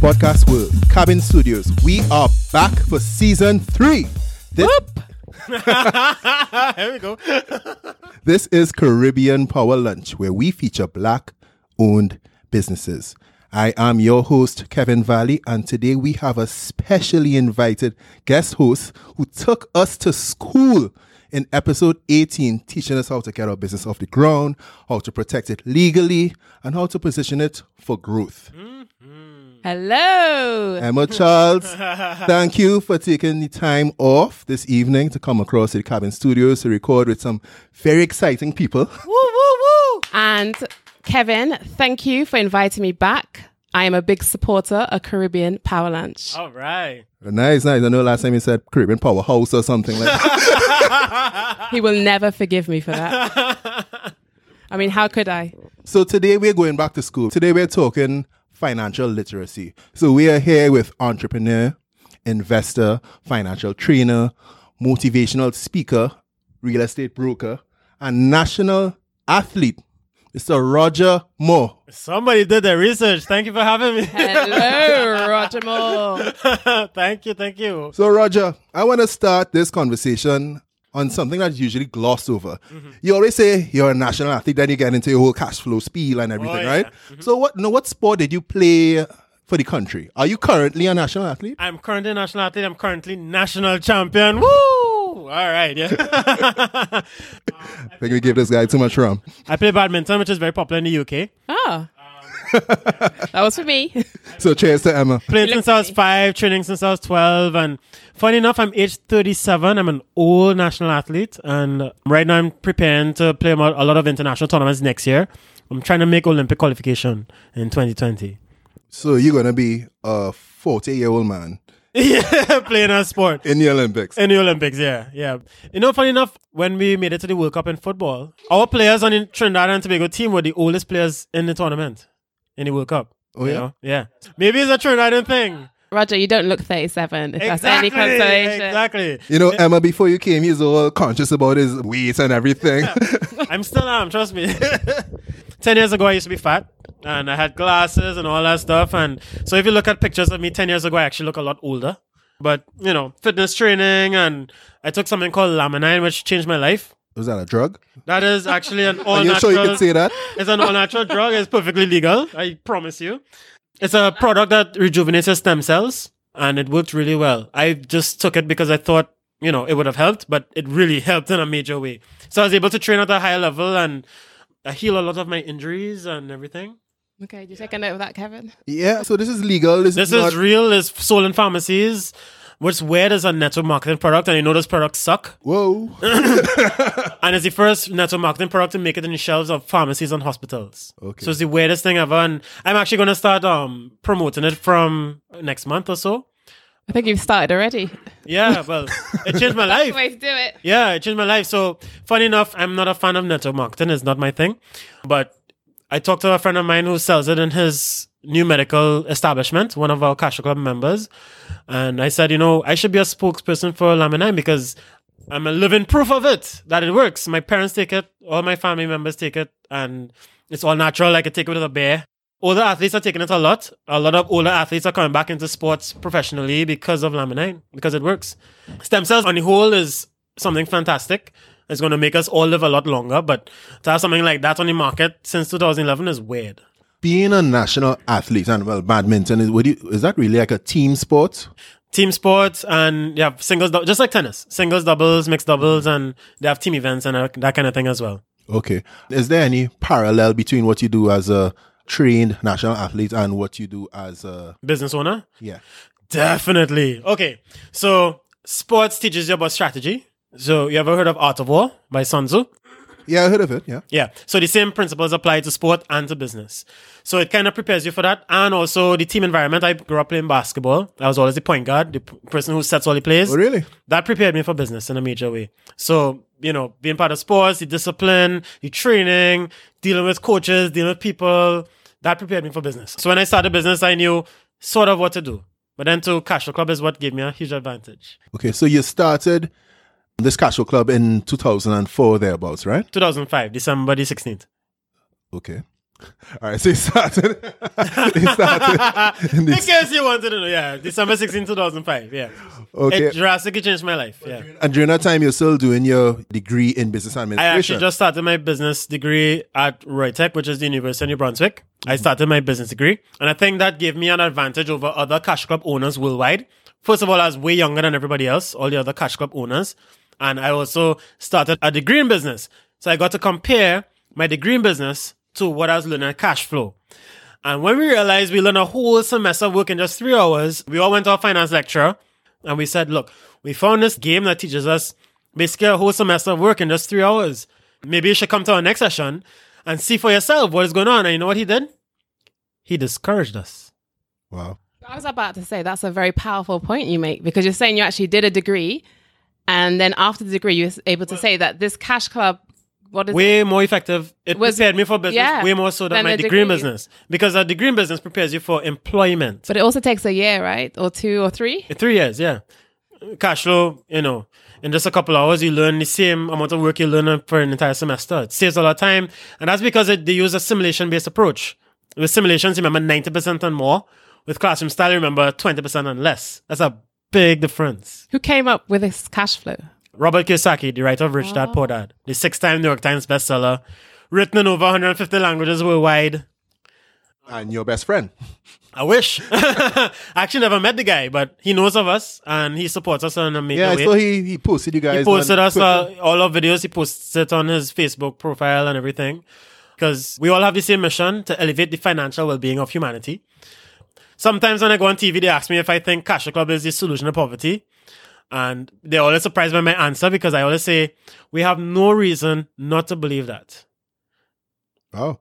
Podcast World, Cabin Studios. We are back for season three. This, Here we go. this is Caribbean Power Lunch, where we feature black owned businesses. I am your host, Kevin Valley, and today we have a specially invited guest host who took us to school in episode 18, teaching us how to get our business off the ground, how to protect it legally, and how to position it for growth. Mm. Hello. Emma Charles, thank you for taking the time off this evening to come across to the Cabin Studios to record with some very exciting people. Woo, woo, woo. And Kevin, thank you for inviting me back. I am a big supporter of Caribbean Power Lunch. All right. Nice, nice. I know last time you said Caribbean Powerhouse or something like that. He will never forgive me for that. I mean, how could I? so today we're going back to school. Today we're talking financial literacy. So we are here with entrepreneur, investor, financial trainer, motivational speaker, real estate broker, and national athlete, Mr. Roger Moore. Somebody did their research. Thank you for having me. Hello, Roger Moore. thank you, thank you. So, Roger, I want to start this conversation on something that's usually glossed over. Mm-hmm. You always say you're a national athlete, then you get into your whole cash flow spiel and everything, Oh, yeah. right? So, what? No, what sport did you play for the country? Are you currently a national athlete? I'm currently a national athlete. I'm currently national champion. Woo! All right, yeah. I think we gave this guy too much rum. I play badminton, which is very popular in the UK. Oh. that was for me. So, cheers to Emma. Playing since I was five, training since I was 12. And funny enough, I'm age 37. I'm an old national athlete. And right now, I'm preparing to play a lot of international tournaments next year. I'm trying to make Olympic qualification in 2020. So, you're going to be a 40 year old man yeah, playing a sport. in the Olympics. In the Olympics, yeah, yeah. You know, funny enough, when we made it to the World Cup in football, our players on the Trinidad and Tobago team were the oldest players in the tournament in the World Cup. Oh, yeah? know? yeah. Maybe it's a Trinidadian thing. Roger, you don't look 37, if that's any consolation. exactly. You know, Emma, before you came, he's all conscious about his weight and everything. I'm still am, trust me. ten years ago, I used to be fat, and I had glasses and all that stuff. And so, if you look at pictures of me ten years ago, I actually look a lot older. But you know, fitness training, and I took something called Laminine, which changed my life. Was that a drug? That is actually an all Are you natural. sure you could say that? It's an all natural drug. It's perfectly legal. I promise you. It's a product that rejuvenates your stem cells, and it worked really well. I just took it because I thought, you know, it would have helped, but it really helped in a major way. So I was able to train at a higher level and I heal a lot of my injuries and everything. Okay, do you take a note of that, Kevin? Yeah, so this is legal. This, This is, is not, real. It's sold in pharmacies. What's weird is a network marketing product, and you know those products suck. Whoa. And it's the first network marketing product to make it in the shelves of pharmacies and hospitals. Okay. So it's the weirdest thing ever. And I'm actually going to start um promoting it from next month or so. I think you've started already. Yeah, well, it changed my life. Way to do it. Yeah, it changed my life. So funny enough, I'm not a fan of network marketing. It's not my thing. But I talked to a friend of mine who sells it in his new medical establishment, one of our Cash Club members. And I said, you know, I should be a spokesperson for Laminine because I'm a living proof of it, that it works. My parents take it, all my family members take it, and it's all natural. I could take it with a bear. Older athletes are taking it a lot. A lot of older athletes are coming back into sports professionally because of Laminine, because it works. Stem cells on the whole is something fantastic. It's going to make us all live a lot longer, but to have something like that on the market since 2011 is weird. Being a national athlete and well, badminton is would you, is that really like a team sport? Team sports and you have singles, just like tennis, singles, doubles, mixed doubles, and they have team events and uh, that kind of thing as well. Okay. Is there any parallel between what you do as a trained national athlete and what you do as a Business owner? yeah? Definitely. Okay. So sports teaches you about strategy. So you ever heard of Art of War by Sun Tzu? Yeah, I heard of it. Yeah. Yeah. So the same principles apply to sport and to business. So it kind of prepares you for that. And also the team environment. I grew up playing basketball. I was always the point guard, the person who sets all the plays. Oh, really? That prepared me for business in a major way. So, you know, being part of sports, the discipline, the training, dealing with coaches, dealing with people, that prepared me for business. So when I started business, I knew sort of what to do. But then to Cash Flow Club is what gave me a huge advantage. Okay, so you started this cash flow club in 2004 thereabouts, right? 2005, December the 16th. Okay. All right, so it started. he started in In this, case you wanted to know, yeah, December 16, 2005. Yeah. Okay. It drastically changed my life. Yeah. and during that time, you're still doing your degree in business administration. I actually just started my business degree at ROYTEC, which is the University of New Brunswick. I mm-hmm. started my business degree, and I think that gave me an advantage over other cash club owners worldwide. First of all, I was way younger than everybody else, all the other cash club owners, and I also started a degree in business. So I got to compare my degree in business to what I was learning at cash flow. And when we realized we learned a whole semester of work in just three hours, we all went to our finance lecturer and we said, look, we found this game that teaches us basically a whole semester of work in just three hours. Maybe you should come to our next session and see for yourself what is going on. And you know what he did? He discouraged us. wow. I was about to say that's a very powerful point you make because you're saying you actually did a degree, and then after the degree, you're able to say that this cash club, what is it? Way more effective. It Was- prepared me for business yeah, way more so than than my degree in degree. business. Because a degree in business prepares you for employment. But it also takes a year, right, or two or three. Uh, three years, yeah. Cash flow, you know, in just a couple hours, you learn the same amount of work you learn for an entire semester. It saves a lot of time. And that's because it, they use a simulation based approach. With simulations, you remember 90% and more. With classroom style, you remember 20% and less. That's a big difference. Who came up with this cash flow? Robert Kiyosaki, the writer of Rich Dad Poor Dad, the six time New York Times bestseller, written in over 150 languages worldwide. And your best friend. I wish. I actually never met the guy, but he knows of us and he supports us in a major Yeah, I way. saw he, he posted you guys. He posted us uh, all our videos. He posts it on his Facebook profile and everything. Because we all have the same mission to elevate the financial well-being of humanity. Sometimes when I go on TV, they ask me if I think Cash Club is the solution to poverty. And they're always surprised by my answer because I always say, we have no reason not to believe that. Oh.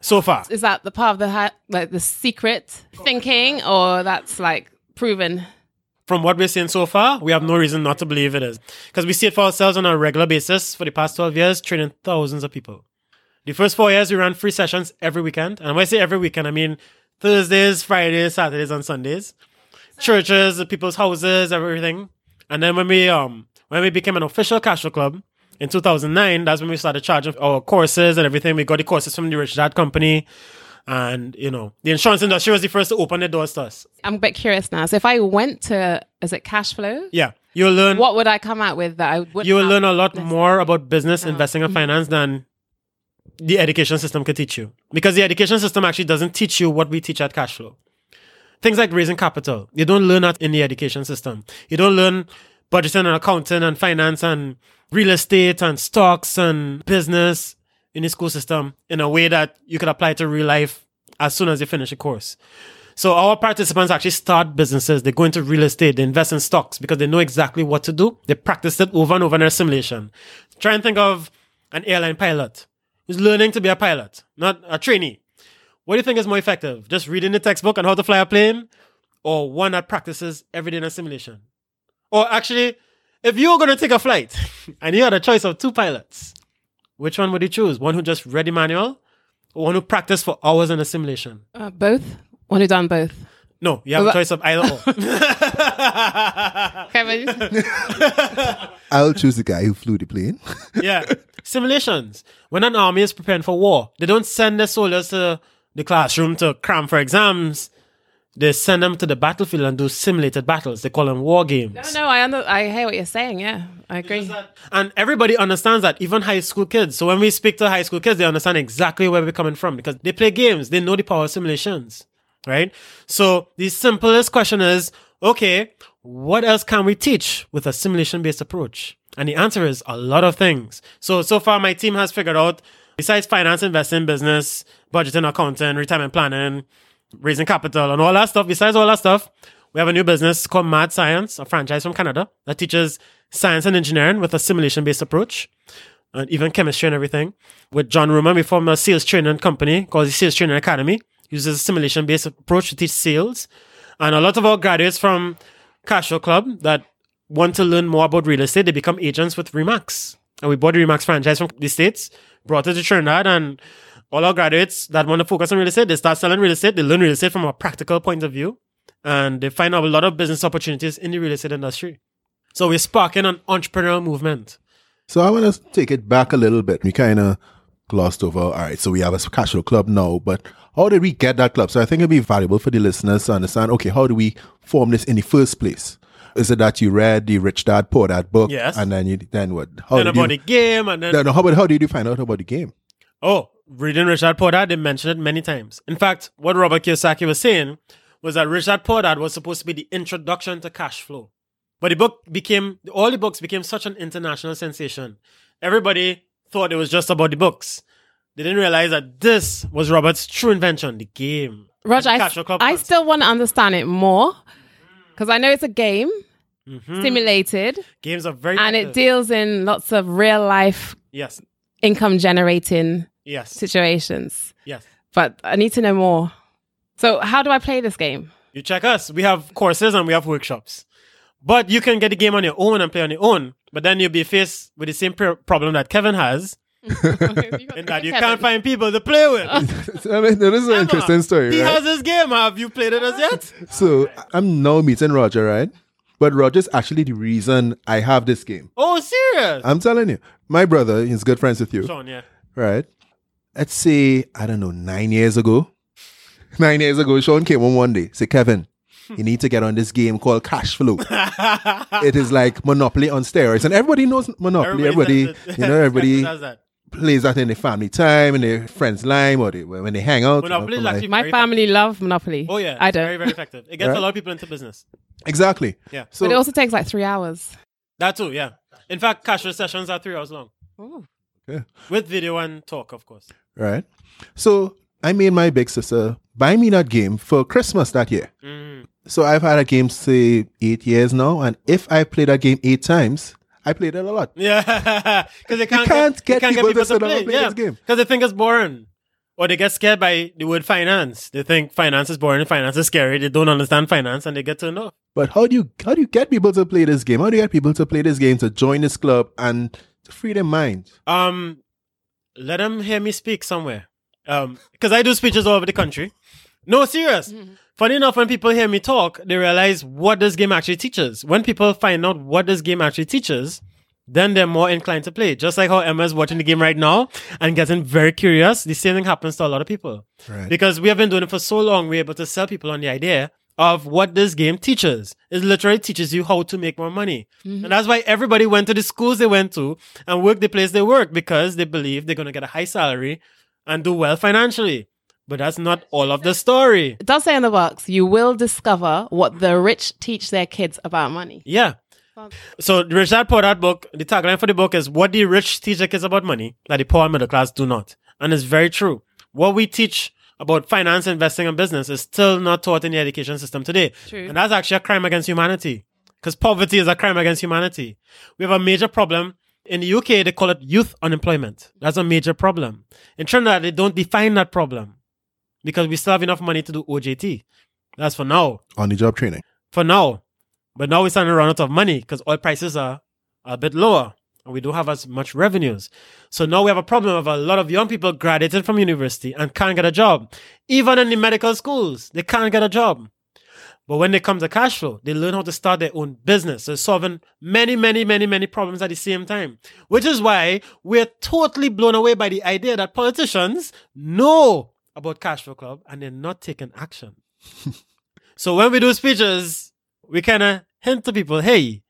So far. Is that the part of the ha- like the secret thinking, or that's like proven? From what we're seeing so far, we have no reason not to believe it is. Because we see it for ourselves on a regular basis for the past 12 years, training thousands of people. The first four years, we ran free sessions every weekend. And when I say every weekend, I mean Thursdays, Fridays, Saturdays, and Sundays. Churches, people's houses, everything. And then when we um when we became an official cash flow club in 2009, that's when we started charging our courses and everything. We got the courses from the Rich Dad Company. And, you know, the insurance industry was the first to open the doors to us. I'm a bit curious now. So if I went to, is it cash flow? Yeah. You'll learn What would I come out with that I would? you will learn a lot more about business, investing, and finance than the education system can teach you. Because the education system actually doesn't teach you what we teach at cash flow. Things like raising capital, you don't learn that in the education system. You don't learn budgeting and accounting and finance and real estate and stocks and business in the school system in a way that you could apply to real life as soon as you finish a course. So our participants actually start businesses. They go into real estate. They invest in stocks because they know exactly what to do. They practice it over and over in their simulation. Try and think of an airline pilot who's learning to be a pilot, not a trainee. What do you think is more effective? Just reading the textbook on how to fly a plane or one that practices every day in a simulation? Or actually, if you were going to take a flight and you had a choice of two pilots, which one would you choose? One who just read the manual or one who practiced for hours in a simulation? Uh, both. One who done both. No, you have a choice of either or. Kevin, I'll choose the guy who flew the plane. yeah. Simulations. When an army is preparing for war, they don't send their soldiers to the classroom to cram for exams. They send them to the battlefield and do simulated battles. They call them war games. no, no, I under, I hear what you're saying. Yeah, I agree. And everybody understands that, even high school kids. So when we speak to high school kids, they understand exactly where we're coming from because they play games. They know the power of simulations, right? So the simplest question is, okay, what else can we teach with a simulation based approach? And the answer is a lot of things. So, so far my team has figured out, besides finance, investing, business, budgeting, accounting, retirement planning, raising capital and all that stuff, besides all that stuff, we have a new business called Mad Science, a franchise from Canada that teaches science and engineering with a simulation based approach and even chemistry and everything. With John Ruman, we formed a sales training company called the Sales Training Academy. Uses a simulation based approach to teach sales. And a lot of our graduates from Cash Flow Club that want to learn more about real estate, they become agents with RE/MAX. And we bought the RE/MAX franchise from the States, brought it to Trinidad, and all our graduates that want to focus on real estate, they start selling real estate, they learn real estate from a practical point of view, and they find out a lot of business opportunities in the real estate industry. So we're sparking an entrepreneurial movement. So I want to take it back a little bit. We kind of glossed over. All right, so we have a cash flow club now, but how did we get that club? So I think it'd be valuable for the listeners to understand. Okay, how do we form this in the first place? Is it that you read the Rich Dad Poor Dad book? Yes. And then you then what? How Then about you, the game, and then no, no, how about how did you find out about the game? Oh, reading Rich Dad Poor Dad, they mentioned it many times. In fact, what Robert Kiyosaki was saying was that Rich Dad Poor Dad was supposed to be the introduction to cash flow. But the book became, all the books became such an international sensation. Everybody thought it was just about the books. They didn't realize that this was Robert's true invention, the game. Roger, I, I still want to understand it more because I know it's a game, Mhm. simulated, Games are very and it deals in lots of real life Yes, income generating yes, situations. yes. But I need to know more. So, how do I play this game? You check us. We have courses and we have workshops. But you can get the game on your own and play on your own. But then you'll be faced with the same pr- problem that Kevin has, in that you can't find people to play with. I mean, that is an Emma, interesting story, He right? has his game. Have you played it as yet? So I'm now meeting Roger, right? But Roger's actually the reason I have this game. Oh, serious? I'm telling you, my brother, he's good friends with you, Sean, yeah. right? Let's say I don't know, nine years ago. Nine years ago, Sean came on one day. Say, Kevin, hmm. you need to get on this game called Cash Flow. it is like Monopoly on steroids, and everybody knows Monopoly. Everybody, it. you know, everybody. Plays that in their family time, and their friends' line, or they, when they hang out. you know, Monopoly is like- actually My very family love Monopoly. Oh yeah, I it's don't. Very very effective. It gets Right? a lot of people into business. exactly. Yeah. So but it also takes like three hours. That too. Yeah. In fact, cashless sessions are three hours long Ooh. yeah. with video and talk, of course. right? So I made my big sister buy me that game for Christmas that year. Mm. So I've had a game say eight years now, and if I play that game eight times, I played it a lot. Yeah, because they can't, can't get they can't people to sit down and play yeah, this game. because they think it's boring, or they get scared by the word finance. They think finance is boring, finance is scary. They don't understand finance, and they get to know. But how do you how do you get people to play this game? How do you get people to play this game to join this club and to free their mind? Um, let them hear me speak somewhere. Um, because I do speeches all over the country. No, serious. Funny enough, when people hear me talk, they realize what this game actually teaches. When people find out what this game actually teaches, then they're more inclined to play. Just like how Emma is watching the game right now and getting very curious. The same thing happens to a lot of people. Right. Because we have been doing it for so long, we're able to sell people on the idea of what this game teaches. It literally teaches you how to make more money. Mm-hmm. And that's why everybody went to the schools they went to and worked the place they work because they believe they're going to get a high salary and do well financially. But that's not all of the story. It does say in the box, you will discover what the rich teach their kids about money. Yeah. So the Rich Dad Poor Dad book, the tagline for the book is what the rich teach their kids about money that the poor and middle class do not. And it's very true. What we teach about finance, investing, and business is still not taught in the education system today. True. And that's actually a crime against humanity. Because poverty is a crime against humanity. We have a major problem. In the UK, they call it youth unemployment. That's a major problem. In Trinidad, they don't define that problem because we still have enough money to do OJT. That's for now On the job training. for now. But now we're starting to run out of money because oil prices are a bit lower and we don't have as much revenues. So now we have a problem of a lot of young people graduated from university and can't get a job. Even in the medical schools, they can't get a job. But when they come to cash flow, they learn how to start their own business. So solving many, many, many, many problems at the same time. Which is why we're totally blown away by the idea that politicians know about Cash Flow Club and they're not taking action. So when we do speeches, we kind of hint to people, hey,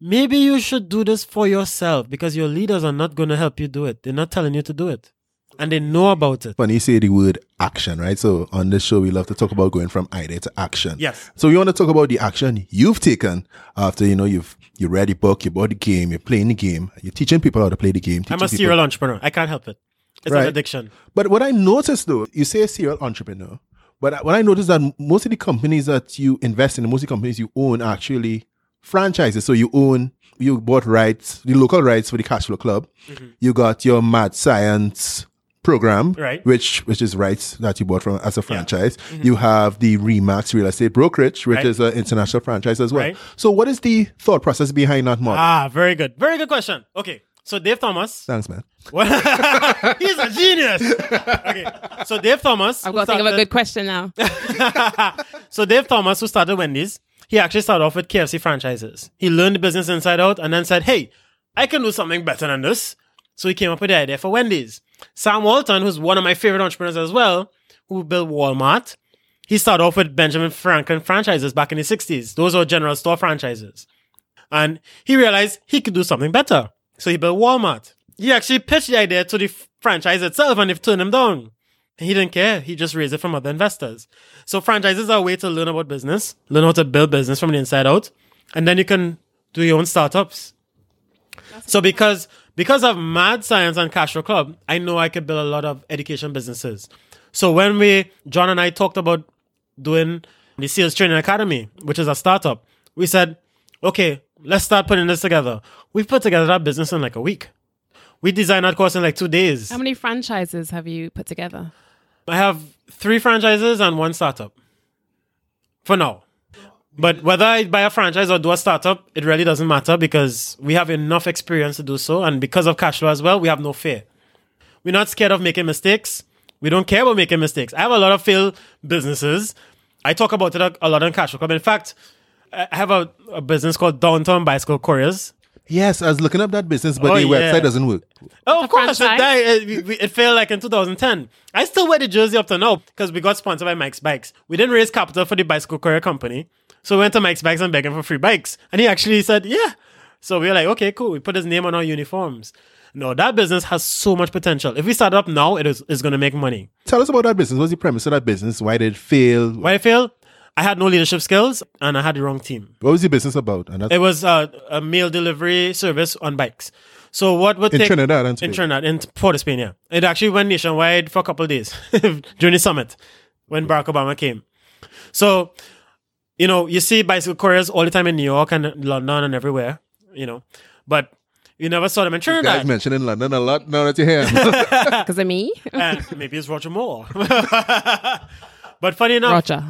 maybe you should do this for yourself because your leaders are not going to help you do it. They're not telling you to do it. And they know about it. When you say the word action, right? So on this show, we love to talk about going from idea to action. Yes. So we want to talk about the action you've taken after you know you've you read the book, you bought the game, you're playing the game, you're teaching people how to play the game. I'm a people- serial entrepreneur. I can't help it. It's Right. an addiction. But what I noticed though, you say a serial entrepreneur, but what I noticed that most of the companies that you invest in, most of the companies you own are actually franchises. So you own, you bought rights, the local rights for the Cash Flow Club. You got your Mad Science program, Right. which which is rights that you bought from as a franchise. You have the RE/MAX Real Estate Brokerage, which Right. is an international franchise as well. Right. So what is the thought process behind that model? Ah, very good. Very good question. Okay. So Dave Thomas, Thanks, man. Well, he's a genius. Okay. So Dave Thomas, I've who got to think of a good question now. so Dave Thomas, who started Wendy's, he actually started off with KFC franchises. He learned the business inside out and then said, "Hey, I can do something better than this." So he came up with the idea for Wendy's. Sam Walton, who's one of my favorite entrepreneurs as well, who built Walmart, he started off with Benjamin Franklin franchises back in the 60s. Those were general store franchises. And he realized he could do something better. So he built Walmart. He actually pitched the idea to the franchise itself and they've turned him down. He didn't care. He just raised it from other investors. So franchises are a way to learn about business, learn how to build business from the inside out, and then you can do your own startups. So because because of Mad Science and Cashflow Club, I know I could build a lot of education businesses. So when we John and I talked about doing the Sales Training Academy, which is a startup, we said, okay, let's start putting this together. We've put together that business in like a week. We designed that course in like two days. How many franchises have you put together? I have three franchises and one startup for now. But whether I buy a franchise or do a startup, it really doesn't matter because we have enough experience to do so. And because of cash flow as well, we have no fear. We're not scared of making mistakes. We don't care about making mistakes. I have a lot of failed businesses. I talk about it a, lot on Cash Flow Club. In fact, I have a, a business called Downtown Bicycle Couriers. Yes, I was looking up that business, but Oh, the yeah. website doesn't work. Oh, of course, it, franchise? died. It, it, it failed like in 2010. I still wear the jersey up to now because we got sponsored by Mike's Bikes. We didn't raise capital for the bicycle courier company. So we went to Mike's Bikes and begged him for free bikes. And he actually said, yeah. So we were like, okay, cool. We put his name on our uniforms. No, that business has so much potential. If we start up now, it is, is going to make money. Tell us about that business. What's the premise of that business? Why did it fail? Why did it failed? I had no leadership skills and I had the wrong team. What was the business about? And It was uh, a meal delivery service on bikes. So what would in take Trinidad and in Trinidad, in Port of Spain, yeah. It actually went nationwide for a couple of days during the summit when Barack Obama came. So, you know, you see bicycle couriers all the time in New York and London and everywhere, you know, but you never saw them in Guys Trinidad. mentioned in London a lot now that you're here. Because of me, and maybe it's Roger Moore. but funny enough, Roger.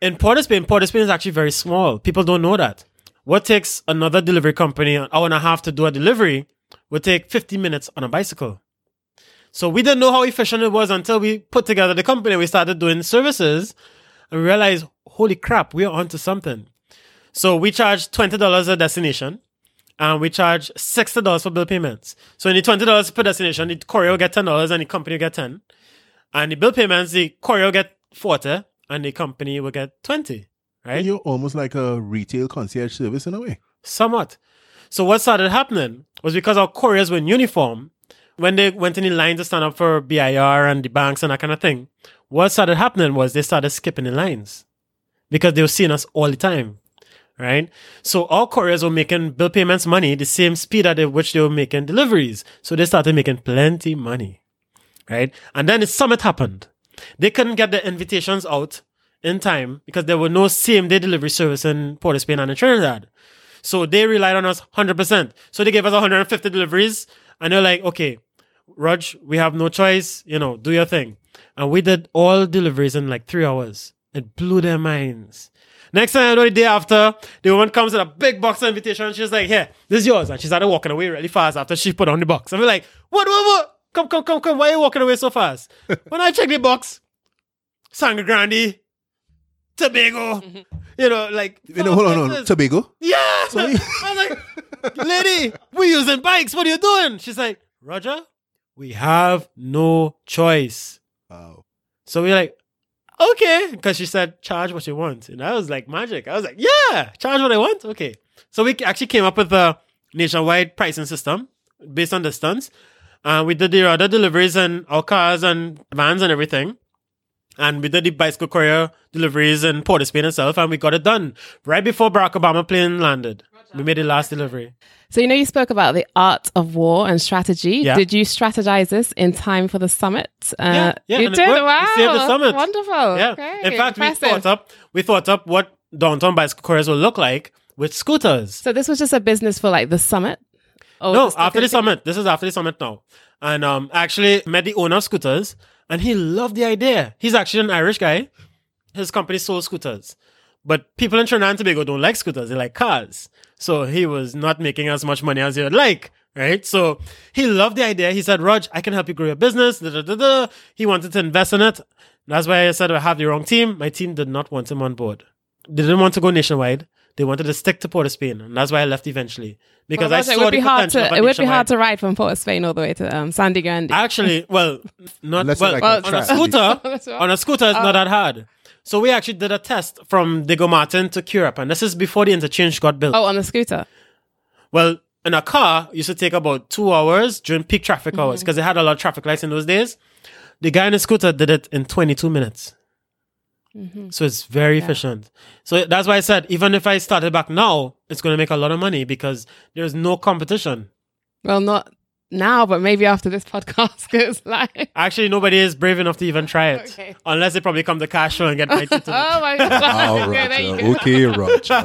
In Port Spain, Port Spain is actually very small. People don't know that. What takes another delivery company an hour and a half to do a delivery would take 50 minutes on a bicycle. So we didn't know how efficient it was until we put together the company. We started doing services and we realized, holy crap, we're onto something. So we charge $20 a destination and we charge $60 for bill payments. So in the $20 per destination, the courier will get $10 and the company will get 10 And the bill payments, the courier will get 40 and the company will get 20 right? you're almost like a retail concierge service in a way. Somewhat. So what started happening was because our couriers were in uniform, when they went in the line to stand up for BIR and the banks and that kind of thing, what started happening was they started skipping the lines because they were seeing us all the time. Right? So our couriers were making bill payments money the same speed at which they were making deliveries. So they started making plenty money. Right? And then the summit happened. They couldn't get the invitations out in time because there were no same day delivery service in Port of Spain and in Trinidad. So they relied on us 100%. So they gave us 150 deliveries and they're like, okay, Rog, we have no choice, you know, do your thing. And we did all deliveries in like three hours. It blew their minds. Next time I know the day after, the woman comes with a big box of invitation. She's like, here, this is yours. And she started walking away really fast after she put on the box. We're like, what, what, what? Come, come, come, come. Why are you walking away so fast? when I check the box, Sangre Grande, Tobago, you know, like. You know, hold on, hold on. Tobago? Yeah. Sorry. I was like, lady, we're using bikes. What are you doing? She's like, Roger, we have no choice. Wow. So we're like, okay. Because she said, charge what you want. And I was like, magic. I was like, yeah, charge what I want. Okay. So we actually came up with a nationwide pricing system based on distance. And we did the other deliveries and our cars and vans and everything. And we did the bicycle courier deliveries in Port of Spain itself, and we got it done right before Barack Obama plane landed. We made the last delivery. So you know you spoke about the art of war and strategy. Yeah. Did you strategize this in time for the summit? Uh, Yeah, yeah, you and it did. worked. We Wow, saved the summit. Wonderful. Yeah. Okay. In fact, we thought up we thought up what downtown bicycle couriers will look like with scooters. So this was just a business for like the summit. Or no, after the summit. This is after the summit now. And um actually met the owner of scooters and he loved the idea. He's actually an Irish guy. His company sold scooters. But people in Trinidad and Tobago don't like scooters, they like cars. So he was not making as much money as he would like. Right? So he loved the idea. He said, Rog, I can help you grow your business. Da, da, da, da. He wanted to invest in it. That's why I said I have the wrong team. My team did not want him on board. They didn't want to go nationwide. They wanted to stick to Port of Spain, and that's why I left eventually because I saw it would the be hard to it would be hard to ride from Port of Spain all the way to um, Sangre Grande. Actually, well, not well, like a on a track. scooter. That's right. on a scooter, it's not that hard. So we actually did a test from Diego Martin to Curepe, and this is before the interchange got built. oh, on a scooter. Well, in a car, it used to take about two hours during peak traffic Mm-hmm. hours because they had a lot of traffic lights in those days. The guy in the scooter did it in 22 minutes. Mm-hmm. So it's very efficient. So that's why I said, even if I started back now, it's going to make a lot of money because there's no competition. Well, not now, but maybe after this podcast goes live. Actually, nobody is brave enough to even try it. Okay. Unless they probably come to cash show and get my ticket. Oh my god! Oh, okay, there Roger. go. Okay, Roger.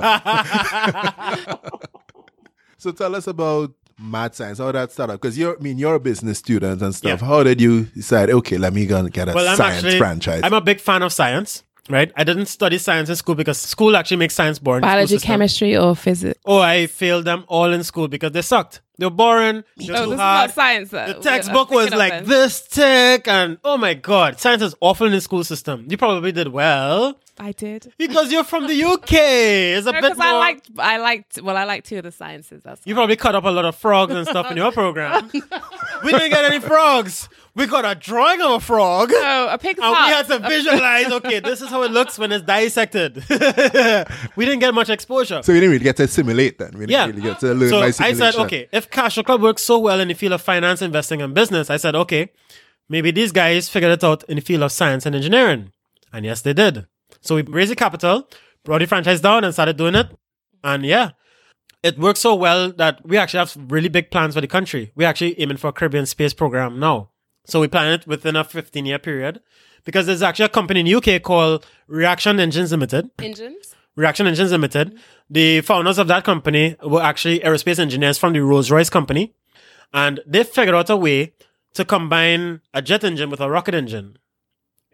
so tell us about mad science. How that started? Because you're, I mean, you're a business student and stuff. Yeah. How did you decide? Okay, let me go and get a Well, I'm science actually franchise. I'm a big fan of science. Right, I didn't study science in school because school actually makes science boring. Biology, chemistry, or physics? Oh, I failed them all in school because they sucked. They were boring. They were Oh, too this is not science. Though. the textbook was like this thick, and oh my god, science is awful in the school system. You probably did well I did. because you're from the UK. It's a bit Because more. I liked, I liked, well, I liked two of the sciences. That's you probably cut up a lot of frogs and stuff in your program. we didn't get any frogs. We got a drawing of a frog. oh, a pig's And we had to visualize, okay, this is how it looks when it's dissected. we didn't get much exposure. so we didn't really get to simulate then. We didn't Yeah. really get to learn so by I said, okay, if Cash Club works so well in the field of finance, investing, and business, I said, okay, maybe these guys figured it out in the field of science and engineering. And yes, they did. So we raised the capital, brought the franchise down, and started doing it. And yeah, it worked so well that we actually have really big plans for the country. We're actually aiming for a Caribbean space program now. So we plan it within a 15 year period because there's actually a company in the UK called Reaction Engines Limited. engines. Reaction Engines Limited. The founders of that company were actually aerospace engineers from the Rolls Royce company. And they figured out a way to combine a jet engine with a rocket engine.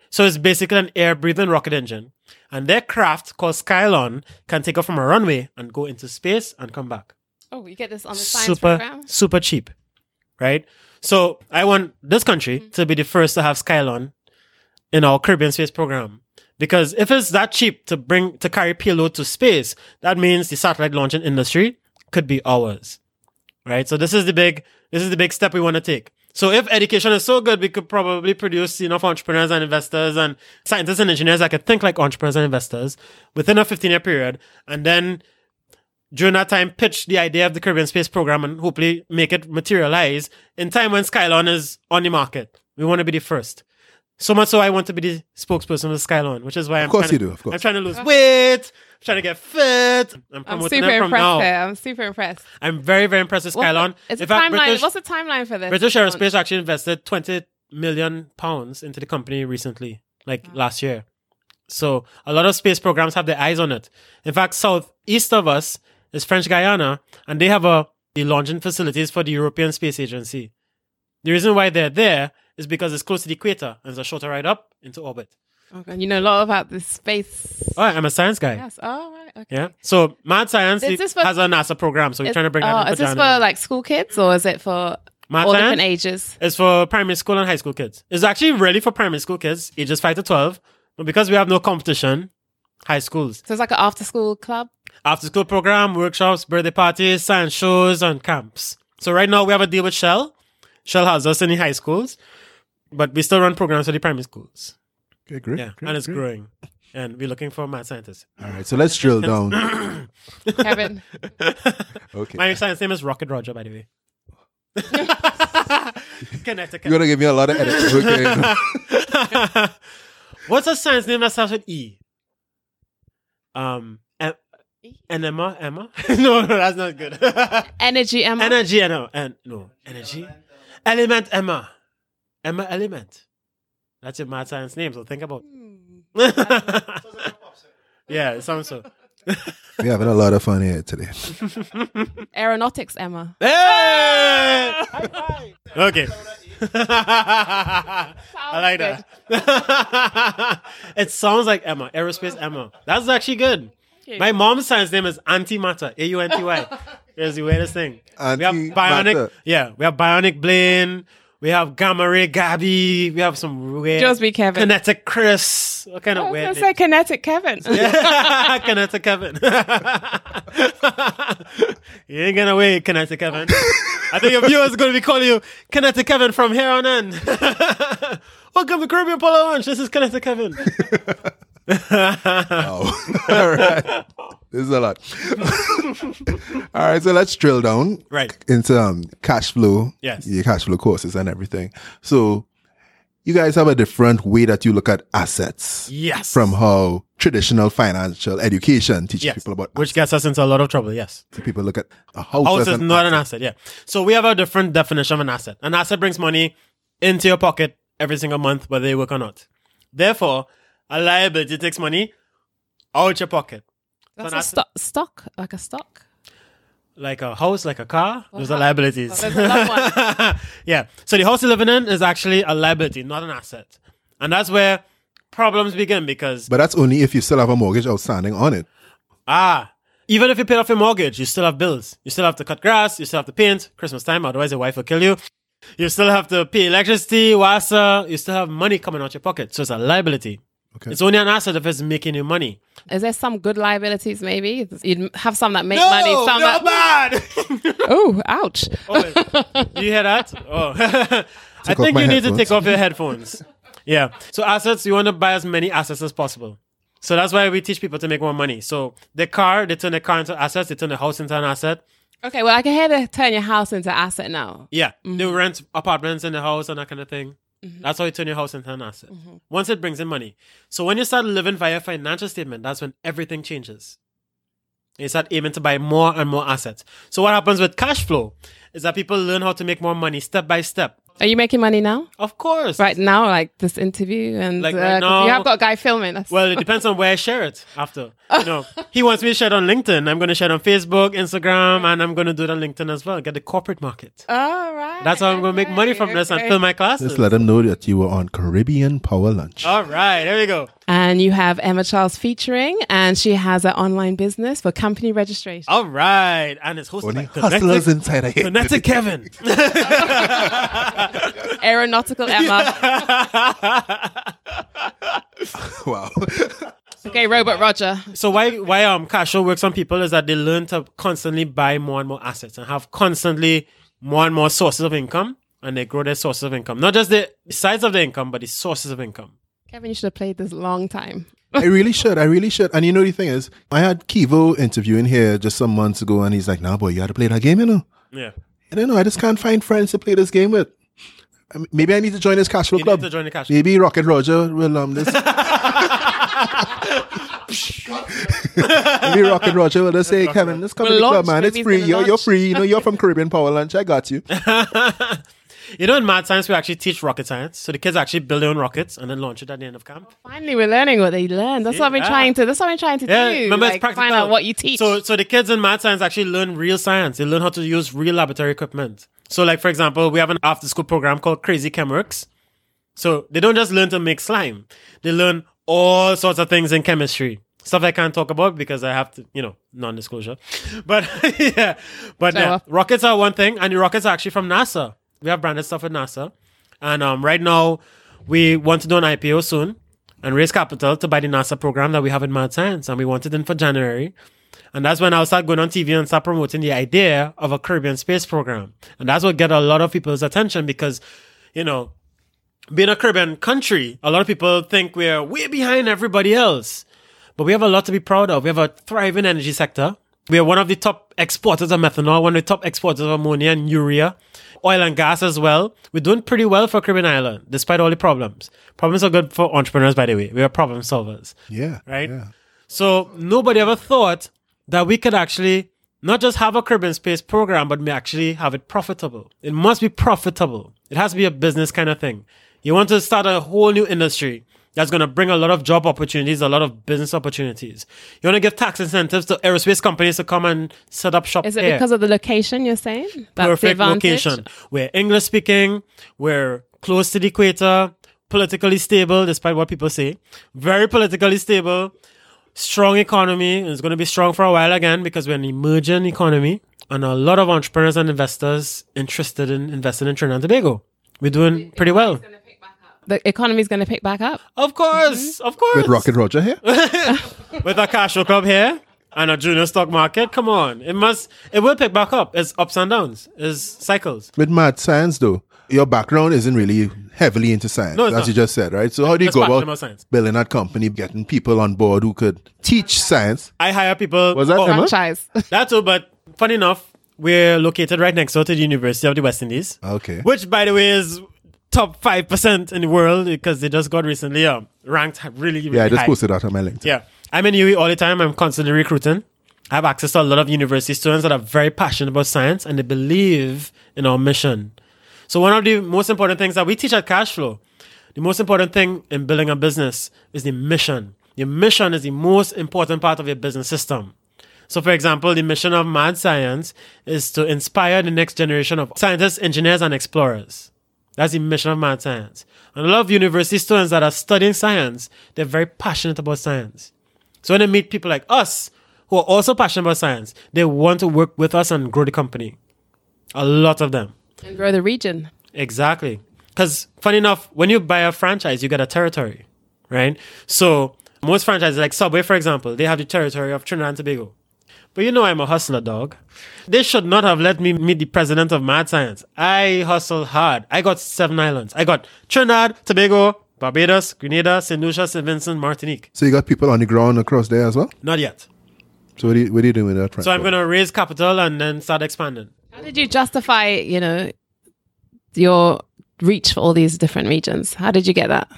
So it's basically an air breathing rocket engine. And their craft called Skylon can take off from a runway and go into space and come back. Oh, you get this on the science Super, program. super cheap. Right? So I want this country mm-hmm. to be the first to have Skylon in our Caribbean space program. Because if it's that cheap to bring to carry payload to space, that means the satellite launching industry could be ours. Right? So this is the big this is the big step we want to take. So if education is so good, we could probably produce enough entrepreneurs and investors and scientists and engineers that could think like entrepreneurs and investors within a 15 year period. And then during that time, pitch the idea of the Caribbean Space Program and hopefully make it materialize in time when Skylon is on the market. We want to be the first. So much so I want to be the spokesperson for Skylon, which is why I'm course trying you to- do, of course. I'm trying to lose weight, I'm trying to get fit. I'm I'm super it from impressed now. there. I'm super impressed. I'm very, very impressed with What's Skylon. the, it's a fact, timeline. British- What's the timeline for this? British Aerospace actually invested 20 million pounds into the company recently, like last year. So a lot of space programs have their eyes on it. In fact, southeast of us is French Guiana, and they have a the launching facilities for the European Space Agency. The reason why they're there is because it's close to the equator and it's a shorter ride up into orbit. Oh, okay, you know a lot about this space. Oh, I'm a science guy. Yes. Oh, right. Okay. Yeah. So Mad Science Is this for- has a NASA program, so we're trying to bring oh, that is this for like school kids or is it for Mad all different ages? It's for primary school and high school kids. It's actually really for primary school kids, ages 5 to 12. But because we have no competition, high schools. So it's like an after school club. After school program, workshops, birthday parties, science shows, and camps. So right now we have a deal with Shell. Shell has us in the high schools, but we still run programs for the primary schools. Okay, great. Yeah, great, and it's great. growing. And we're looking for mad scientists. All right, so let's drill down. Kevin. Okay. My science name is Rocket Roger, by the way. Connecticut. You're gonna give me a lot of edits. Okay. What's a science name that starts with E? Um, em- enema, Emma? no, no, that's not good. Energy Emma. Energy, Emma, and no, energy, element, Emma, Emma, element. That's your mad science name. So think about. yeah, it sounds so. We're having a lot of fun here today. Aeronautics Emma. Hey! okay. I like that. it sounds like Emma, aerospace Emma. That's actually good. My mom's science name is Antimatter, A U N T Y. It's the weirdest thing. we have bionic, yeah, we have bionic Blaine. We have Gamma Ray Gabby. We have some weird. Just be Kevin. Kinetic Chris. What kind I of was weird? gonna say kinetic Kevin. Kinetic Kevin. you ain't gonna wait, Kinetic Kevin. I think your viewers are gonna be calling you Kinetic Kevin from here on in. Welcome to Caribbean Power Lunch. This is Kinetic Kevin. Oh. All right. This is a lot. All right, so let's drill down Right. into um, cash flow. Yes. Your cash flow courses and everything. So you guys have a different way that you look at assets Yes. from how traditional financial education teaches yes. people about Which gets us into a lot of trouble. Yes. assets. People look at a house, is an not an asset. asset. Yeah. So we have a different definition of an asset. An asset brings money into your pocket every single month, whether you work or not. Therefore, a liability takes money out your pocket. That's an a asset. stock, stock, like a stock. Like a house, like a car, those are liabilities. There's a lot one. yeah. So the house you're living in is actually a liability, not an asset. And that's where problems begin because, But that's only if you still have a mortgage outstanding on it. ah, even if you pay off your mortgage, you still have bills. You still have to cut grass, you still have to paint, Christmas time, otherwise your wife will kill you. You still have to pay electricity, water, you still have money coming out your pocket. So it's a liability. Okay. It's only an asset if it's making you money. Is there some good liabilities? Maybe you'd have some that make money, some no that. bad. Oh, ouch! Oh, do you hear that? Oh, I think my you need to take off your headphones. Yeah. So assets, you want to buy as many assets as possible. So that's why we teach people to make more money. So the car, they turn the car into assets. They turn the house into an asset. Okay, well, I can hear they turn your house into asset now. Yeah. They Mm-hmm. rent apartments in the house and that kind of thing. That's how you turn your house into an asset. Mm-hmm. Once it brings in money. So when you start living via financial statement, that's when everything changes. You start aiming to buy more and more assets. So what happens with cash flow is that people learn how to make more money step by step. Are you making money now? Of course. Right now, like this interview, and Like uh, now, you have got a guy filming. That's, Well, it depends on where I share it after. You know, he wants me to share it on LinkedIn. I'm going to share it on Facebook, Instagram, and I'm going to do it on LinkedIn as well. Get the corporate market. all right. That's how I'm going to make money from this and fill my classes. Just let them know that you were on Caribbean Power Lunch. All right, there we go. And you have Emma Charles featuring, and she has an online business for company registration. All right, and it's hosted Only by hustlers Connected, inside of here. Connected Kevin. Aeronautical Emma. wow. Okay, Robot Roger. so why why um cash flow works on people is that they learn to constantly buy more and more assets and have constantly more and more sources of income, and they grow their sources of income. Not just the size of the income, but the sources of income. Kevin, you should have played this long time. I really should. I really should. And you know the thing is, I had Kivo interviewing here just some months ago, and he's like, "Nah, boy, you got to play that game, you know." Yeah. I don't know. I just can't find friends to play this game with. I mean, Maybe I need to join this cash flow club. need to join the cash flow. Maybe Rocket Roger will um this. Maybe Rocket Roger will just say, Kevin, let's come to the club, man. It's free. You're, you're free. You know, you're from Caribbean Power Lunch. I got you. You know, in Mad Science, we actually teach rocket science. So the kids actually build their own rockets and then launch it at the end of camp. Oh, finally, we're learning what they learn. That's what I've been Yeah. trying to. That's what I'm trying to Yeah, do. remember like. Find out what you teach. So, so the kids in Mad Science actually learn real science. They learn how to use real laboratory equipment. So, like for example, we have an after-school program called Crazy Chemworks. So they don't just learn to make slime; they learn all sorts of things in chemistry. Stuff I can't talk about because I have to, you know, non-disclosure. But yeah, but yeah, rockets are one thing, and the rockets are actually from NASA. We have branded stuff with NASA, and um, right now we want to do an IPO soon and raise capital to buy the NASA program that we have in Mad Science, and we want it in for January. And that's when I'll start going on TV and start promoting the idea of a Caribbean space program. And that's what get a lot of people's attention because, you know, being a Caribbean country, a lot of people think we're way behind everybody else. But we have a lot to be proud of. We have a thriving energy sector. We are one of the top exporters of methanol, one of the top exporters of ammonia and urea, oil and gas as well. We're doing pretty well for Caribbean island, despite all the problems. Problems are good for entrepreneurs, by the way. We are problem solvers Yeah. right? Yeah. So nobody ever thought that we could actually not just have a Caribbean space program, but we actually have it profitable. It must be profitable. It has to be a business kind of thing. You want to start a whole new industry that's going to bring a lot of job opportunities, a lot of business opportunities. You want to give tax incentives to aerospace companies to come and set up shop Is it here because of the location you're saying? That's perfect advantage? location. We're English speaking. We're close to the equator. Politically stable, despite what people say. Very politically stable. Strong economy. It's going to be strong for a while again because we're an emerging economy and a lot of entrepreneurs and investors interested in investing in Trinidad and Tobago. we're doing pretty well. The economy's going to pick back up. Of course, mm-hmm. of course. With Rocket Roger here. with a cash flow club here and a junior stock market. Come on, it must, it will pick back up. It's ups and downs. It's cycles. With mad science, though, your background isn't really heavily into science, No, as not. you just said, right? So how do you Just go about, about science. building that company, getting people on board who could teach science? I hire people. Was that oh, Emma? Franchise. That too, but funny enough, we're located right next door to the University of the West Indies. Okay. Which, by the way, is top 5% in the world because they just got recently um, ranked really, really Yeah, I just high. posted that on my LinkedIn. Yeah. I'm in UWI all the time. I'm constantly recruiting. I have access to a lot of university students that are very passionate about science and they believe in our mission. So one of the most important things that we teach at Cashflow, the most important thing in building a business is the mission. Your mission is the most important part of your business system. So, for example, the mission of Mad Science is to inspire the next generation of scientists, engineers, and explorers. That's the mission of Mad Science. And a lot of university students that are studying science, they're very passionate about science. So when they meet people like us who are also passionate about science, they want to work with us and grow the company. A lot of them. and grow the region. Exactly. Because funny enough, when you buy a franchise, you get a territory, right? So most franchises, like Subway, for example, they have the territory of Trinidad and Tobago. But you know I'm a hustler, dog. They should not have let me meet the president of Mad Science. I hustle hard. I got seven islands. I got Trinidad, Tobago, Barbados, Grenada, St. Lucia, St. Vincent, Martinique. So you got people on the ground across there as well? Not yet. So what are you, what are you doing with that? So I'm going to raise capital and then start expanding. How did you justify, you know, your reach for all these different regions? How did you get that?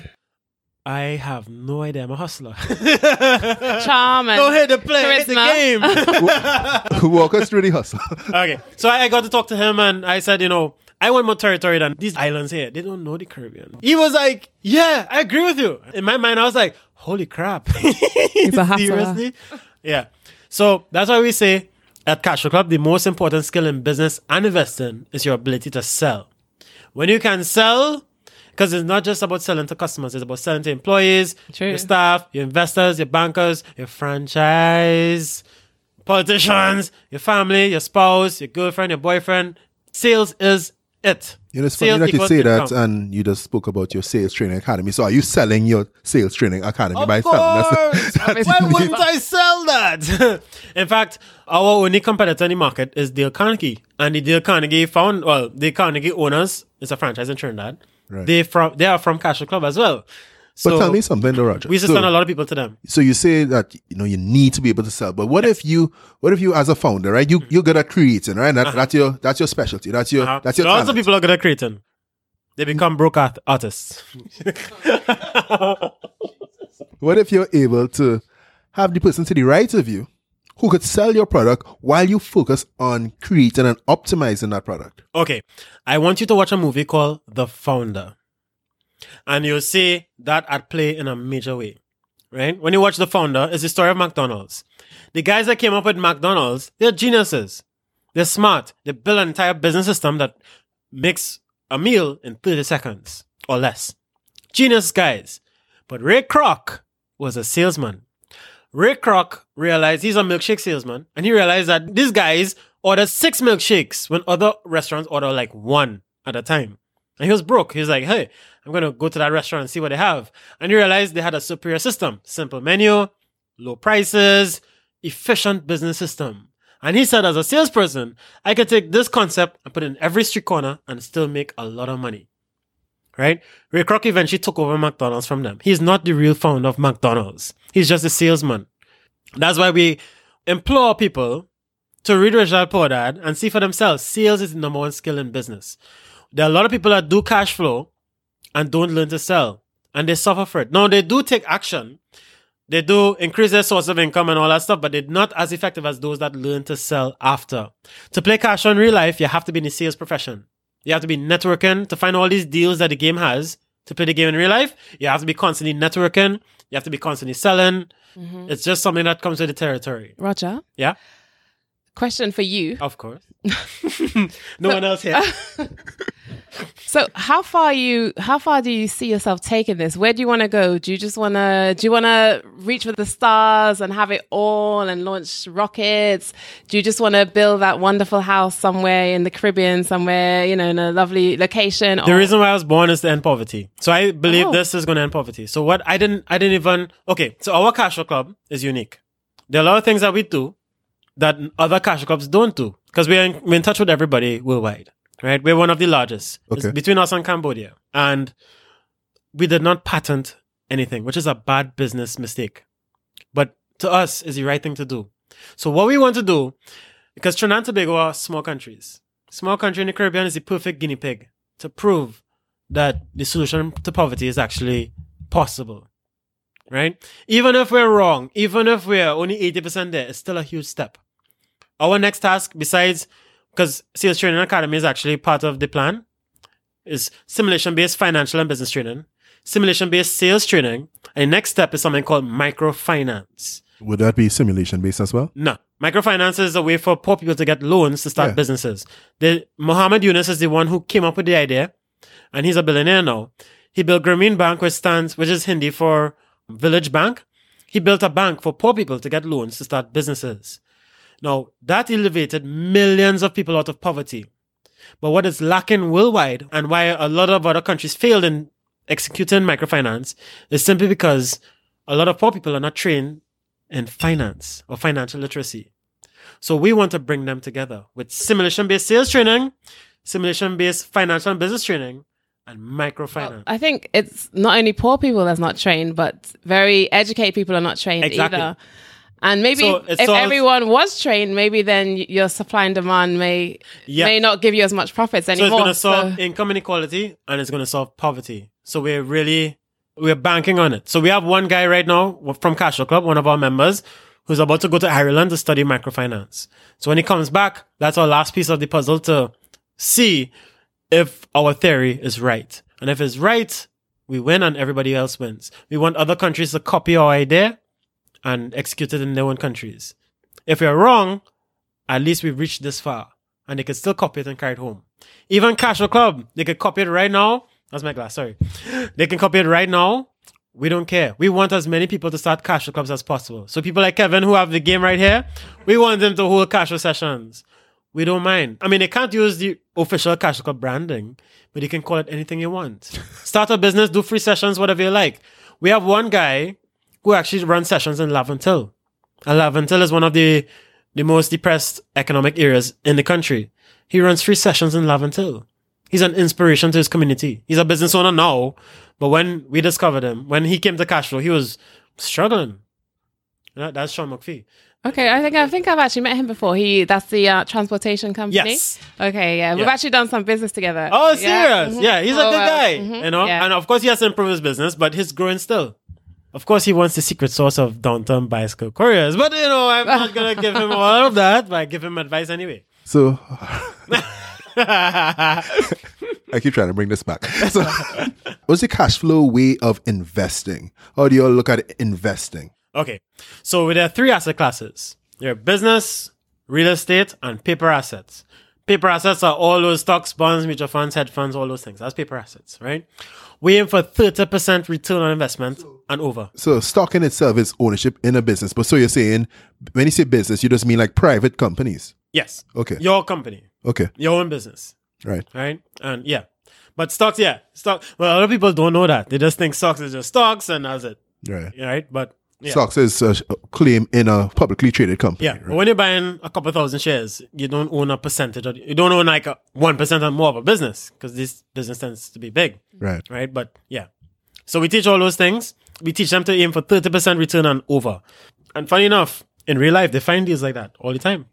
I have no idea. I'm a hustler. Charm and Don't hit the play, hit the game. Who walk us through the hustle? okay. So I, I got to talk to him and I said, you know, I want more territory than these islands here. They don't know the Caribbean. He was like, yeah, I agree with you. In my mind, I was like, holy crap. He's a hustler. Seriously? Yeah. So that's why we say at Cash Flow Club, the most important skill in business and investing is your ability to sell. When you can sell, because it's not just about selling to customers, it's about selling to employees, True. your staff, your investors, your bankers, your franchise, politicians, your family, your spouse, your girlfriend, your boyfriend. Sales is it. You know, it's funny that you equals say that, and you just spoke about your sales training academy. So, are you selling your sales training academy Of by selling? course. That's- Why wouldn't I sell that? in fact, our only competitor in the market is Dale Carnegie. And the Dale Carnegie found, well, the Carnegie owners, it's a franchise in Trinidad. Right. They from they are from Cash Flow Club as well. So but tell me something, though, Roger. we to so, send a lot of people to them. so you say that you know you need to be able to sell, but what if you, what if you as a founder, right? You you're good at creating, right? That, That's your that's your specialty. That's your Uh-huh. that's your Lots of people are good at creating. They become broke art- artists. What if you're able to have the person to the right of you who could sell your product while you focus on creating and optimizing that product? Okay, I want you to watch a movie called The Founder. And you'll see that at play in a major way. Right? When you watch The Founder, it's the story of McDonald's. The guys that came up with McDonald's, they're geniuses. They're smart. They built an entire business system that makes a meal in 30 seconds or less. Genius guys. But Ray Kroc was a salesman. Ray Kroc realized he's a milkshake salesman, and he realized that these guys order six milkshakes when other restaurants order like one at a time. And he was broke. He was like, hey, I'm to go to that restaurant and see what they have. And he realized they had a superior system simple menu, low prices, efficient business system. And he said, as a salesperson, I could take this concept and put it in every street corner and still make a lot of money. Right? Ray Kroc eventually took over McDonald's from them. He's not the real founder of McDonald's. He's just a salesman. That's why we implore people to read Rich Dad Poor Dad and see for themselves. Sales is the number one skill in business. There are a lot of people that do cash flow and don't learn to sell, and they suffer for it. Now they do take action. They do increase their source of income and all that stuff, but they're not as effective as those that learn to sell after. To play cash in real life, you have to be in the sales profession. You have to be networking to find all these deals that the game has to play the game in real life. You have to be constantly networking. You have to be constantly selling. Mm-hmm. It's just something that comes with the territory. Roger, Yeah, question for you. of course. no one else here. So how far you how far do you see yourself taking this? Where do you want to go? Do you just want to do you want to reach for the stars and have it all and launch rockets? Do you just want to build that wonderful house somewhere in the Caribbean, somewhere you know in a lovely location? The reason why I was born is to end poverty. So I believe Oh. this is going to end poverty. So what I didn't, I didn't even. Okay, so our cash flow club is unique. There are a lot of things that we do that other cash crops don't do because we're in, we're in touch with everybody worldwide. Right, we're one of the largest Okay. between us and Cambodia, and we did not patent anything, which is a bad business mistake. But to us, is the right thing to do. So what we want to do, because Trinidad and Tobago are small countries, small country in the Caribbean is the perfect guinea pig to prove that the solution to poverty is actually possible. Right? Even if we're wrong, even if we're only 80% there, it's still a huge step. Our next task, besides, because Sales Training Academy is actually part of the plan, is simulation based financial and business training, simulation based sales training, and the next step is something called microfinance. Would that be simulation based as well? No. Microfinance is a way for poor people to get loans to start Yeah. businesses. The Muhammad Yunus is the one who came up with the idea, and he's a billionaire now. He built Grameen Bank, which stands, which is Hindi for Village Bank. He built a bank for poor people to get loans to start businesses. Now, that elevated millions of people out of poverty. But what is lacking worldwide and why a lot of other countries failed in executing microfinance is simply because a lot of poor people are not trained in finance or financial literacy. So we want to bring them together with simulation based sales training, simulation based financial and business training, and microfinance. I think it's not only poor people that's not trained, but very educated people are not trained Exactly. either. And maybe So if everyone was trained, maybe then your supply and demand may Yeah. may not give you as much profits anymore. So it's going to solve So- income inequality and it's going to solve poverty. So we're really we're banking on it. So we have one guy right now from Cash Flow Club, one of our members, who's about to go to Ireland to study microfinance. So when he comes back, that's our last piece of the puzzle to see if our theory is right. And if it's right, we win and everybody else wins. We want other countries to copy our idea and execute it in their own countries. If we're wrong, at least we've reached this far and they can still copy it and carry it home. Even Cash Flow Club, they can copy it right now. That's my glass, sorry. They can copy it right now. We don't care. We want as many people to start cash flow clubs as possible. So people like Kevin who have the game right here, we want them to hold casual sessions. We don't mind. I mean, they can't use the official club branding, but you can call it anything you want. Start a business, do free sessions, whatever you like. We have one guy who actually runs sessions in Laventille. And Laventille is one of the the most depressed economic areas in the country. He runs free sessions in Laventille. He's an inspiration to his community. He's a business owner now, but when we discovered him, when he came to Cashflow, he was struggling. That's Sean McPhee. Okay, I think I think I've actually met him before. He that's the uh, transportation company. Yes. Okay, yeah, we've Yeah. actually done some business together. Oh, Yeah, serious? mhm. Yeah, he's a Oh, good uh, guy. mhm, You know, yeah. and of course he has to improve his business, but he's growing still. Of course, he wants the secret source of downtown bicycle couriers, but you know, I'm not gonna give him all of that, but I give him advice anyway. So I keep trying to bring this back. So, what's the cash flow way of investing? How do you all look at investing? Okay. So there are three asset classes. There are business, real estate, and paper assets. Paper assets are all those stocks, bonds, mutual funds, hedge funds, all those things. That's paper assets, right? We aim for 30% return on investment and over. So, stock in itself is ownership in a business. But so you're saying, when you say business, you just mean like private companies. Yes. Okay. Your company, Okay. your own business, Right. right? And yeah. But stocks, yeah. Stock. Well, a lot of people don't know that. They just think stocks is just stocks and that's it, Right. right? But yeah. Stocks is a claim in a publicly traded company. Yeah, Right? when you're buying a couple thousand shares, you don't own a percentage. Of, you don't own like a one percent or more of a business because this business tends to be big, Right. right? But yeah, so we teach all those things. We teach them to aim for thirty percent return and over. And funny enough, in real life, they find deals like that all the time.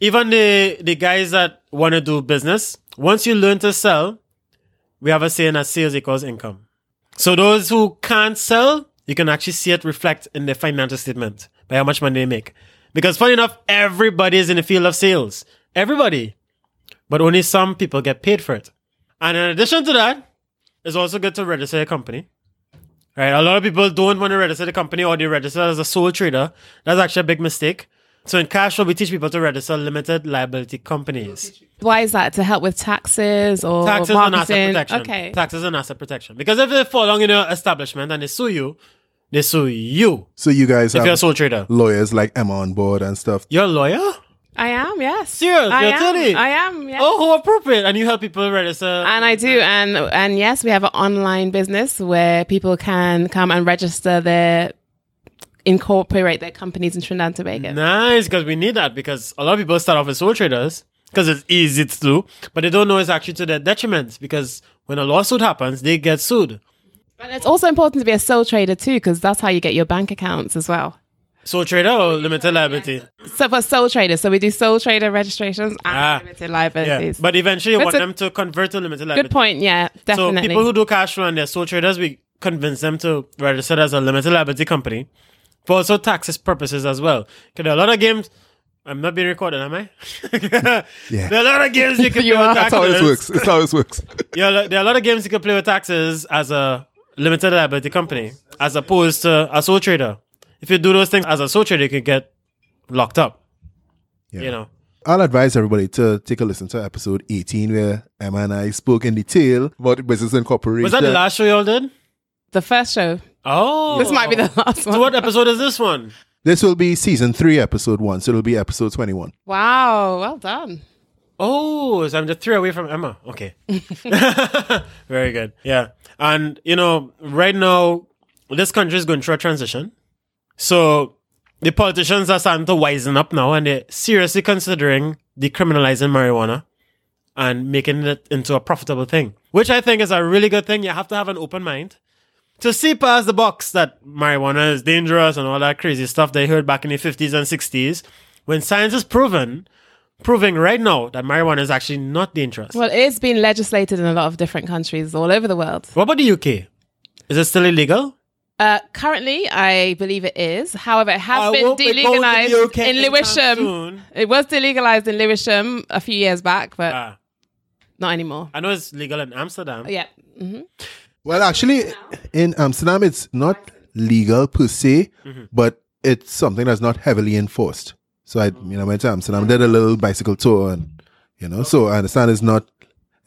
Even the the guys that want to do business, once you learn to sell, we have a saying that sales equals income. So those who can't sell, you can actually see it reflect in their financial statement by how much money they make. Because funny enough, everybody is in the field of sales. Everybody. But only some people get paid for it. And in addition to that, it's also good to register a company. Right? A lot of people don't want to register the company or they register as a sole trader. That's actually a big mistake. So in cash flow, we teach people to register limited liability companies. Why is that? To help with taxes or Taxes and asset protection. Okay. Taxes and asset protection. Because if they fall on in your establishment and they sue you, they sue you So you guys if you're a have sole trader. lawyers like Emma on board and stuff. You're a lawyer? I am, yes. Serious? I You're am. attorney? I am, yes. Oh, how appropriate. And you help people register. And I do, and and yes, we have an online business where people can come and register their incorporate their companies in Trinidad and Tobago. Nice, because we need that because a lot of people start off as sole traders because it's easy to do, but they don't know it's actually to their detriment because when a lawsuit happens, they get sued. And it's also important to be a sole trader too, because that's how you get your bank accounts as well. Sole trader or limited liability? So for sole traders, so we do sole trader registrations and Ah. limited Yeah. liabilities. But eventually you That's want a- them to convert to limited liability. Good point. Yeah, definitely. So people who do cash flow and they're sole traders, we convince them to register as a limited liability company for also taxes purposes as well. Because there are a lot of games. I'm not being recorded, am I? Yeah. There are a lot of games you can You play are. with That's taxes. how it works. That's how it works. Yeah, there are a lot of games you can play with taxes as a limited liability company, as opposed to a sole trader. If you do those things as a sole trader, you can get locked up. You know. I'll advise everybody to take a listen to episode 18 where Emma and I spoke in detail about business incorporation. Was that the last show y'all did? the first show. Oh. This might be the last one. So what episode is this one? This will be season 3, episode 1. So it'll be episode 21. Wow, well done. Oh, so I'm just three away from Emma. Okay. Very good. Yeah. And, you know, right now, this country is going through a transition. So the politicians are starting to wisen up now and they're seriously considering decriminalizing marijuana and making it into a profitable thing, which I think is a really good thing. You have to have an open mind to see past the box that marijuana is dangerous and all that crazy stuff they heard back in the 50s and 60s when science has proven proving right now that marijuana is actually not dangerous. Well, it's been legislated in a lot of different countries all over the world. What about the UK? Is it still illegal? Uh, currently, I believe it is. However, it has I been won't be going to the delegalized UK in Lewisham. It was delegalized in Lewisham a few years back, but Ah, not anymore. I know it's legal in Amsterdam. Yeah. hmm Well, actually, in Amsterdam, it's not legal per se, Mm-hmm. but it's something that's not heavily enforced. So I, you know, went to Amsterdam, did a little bicycle tour, and you know, so I understand it's not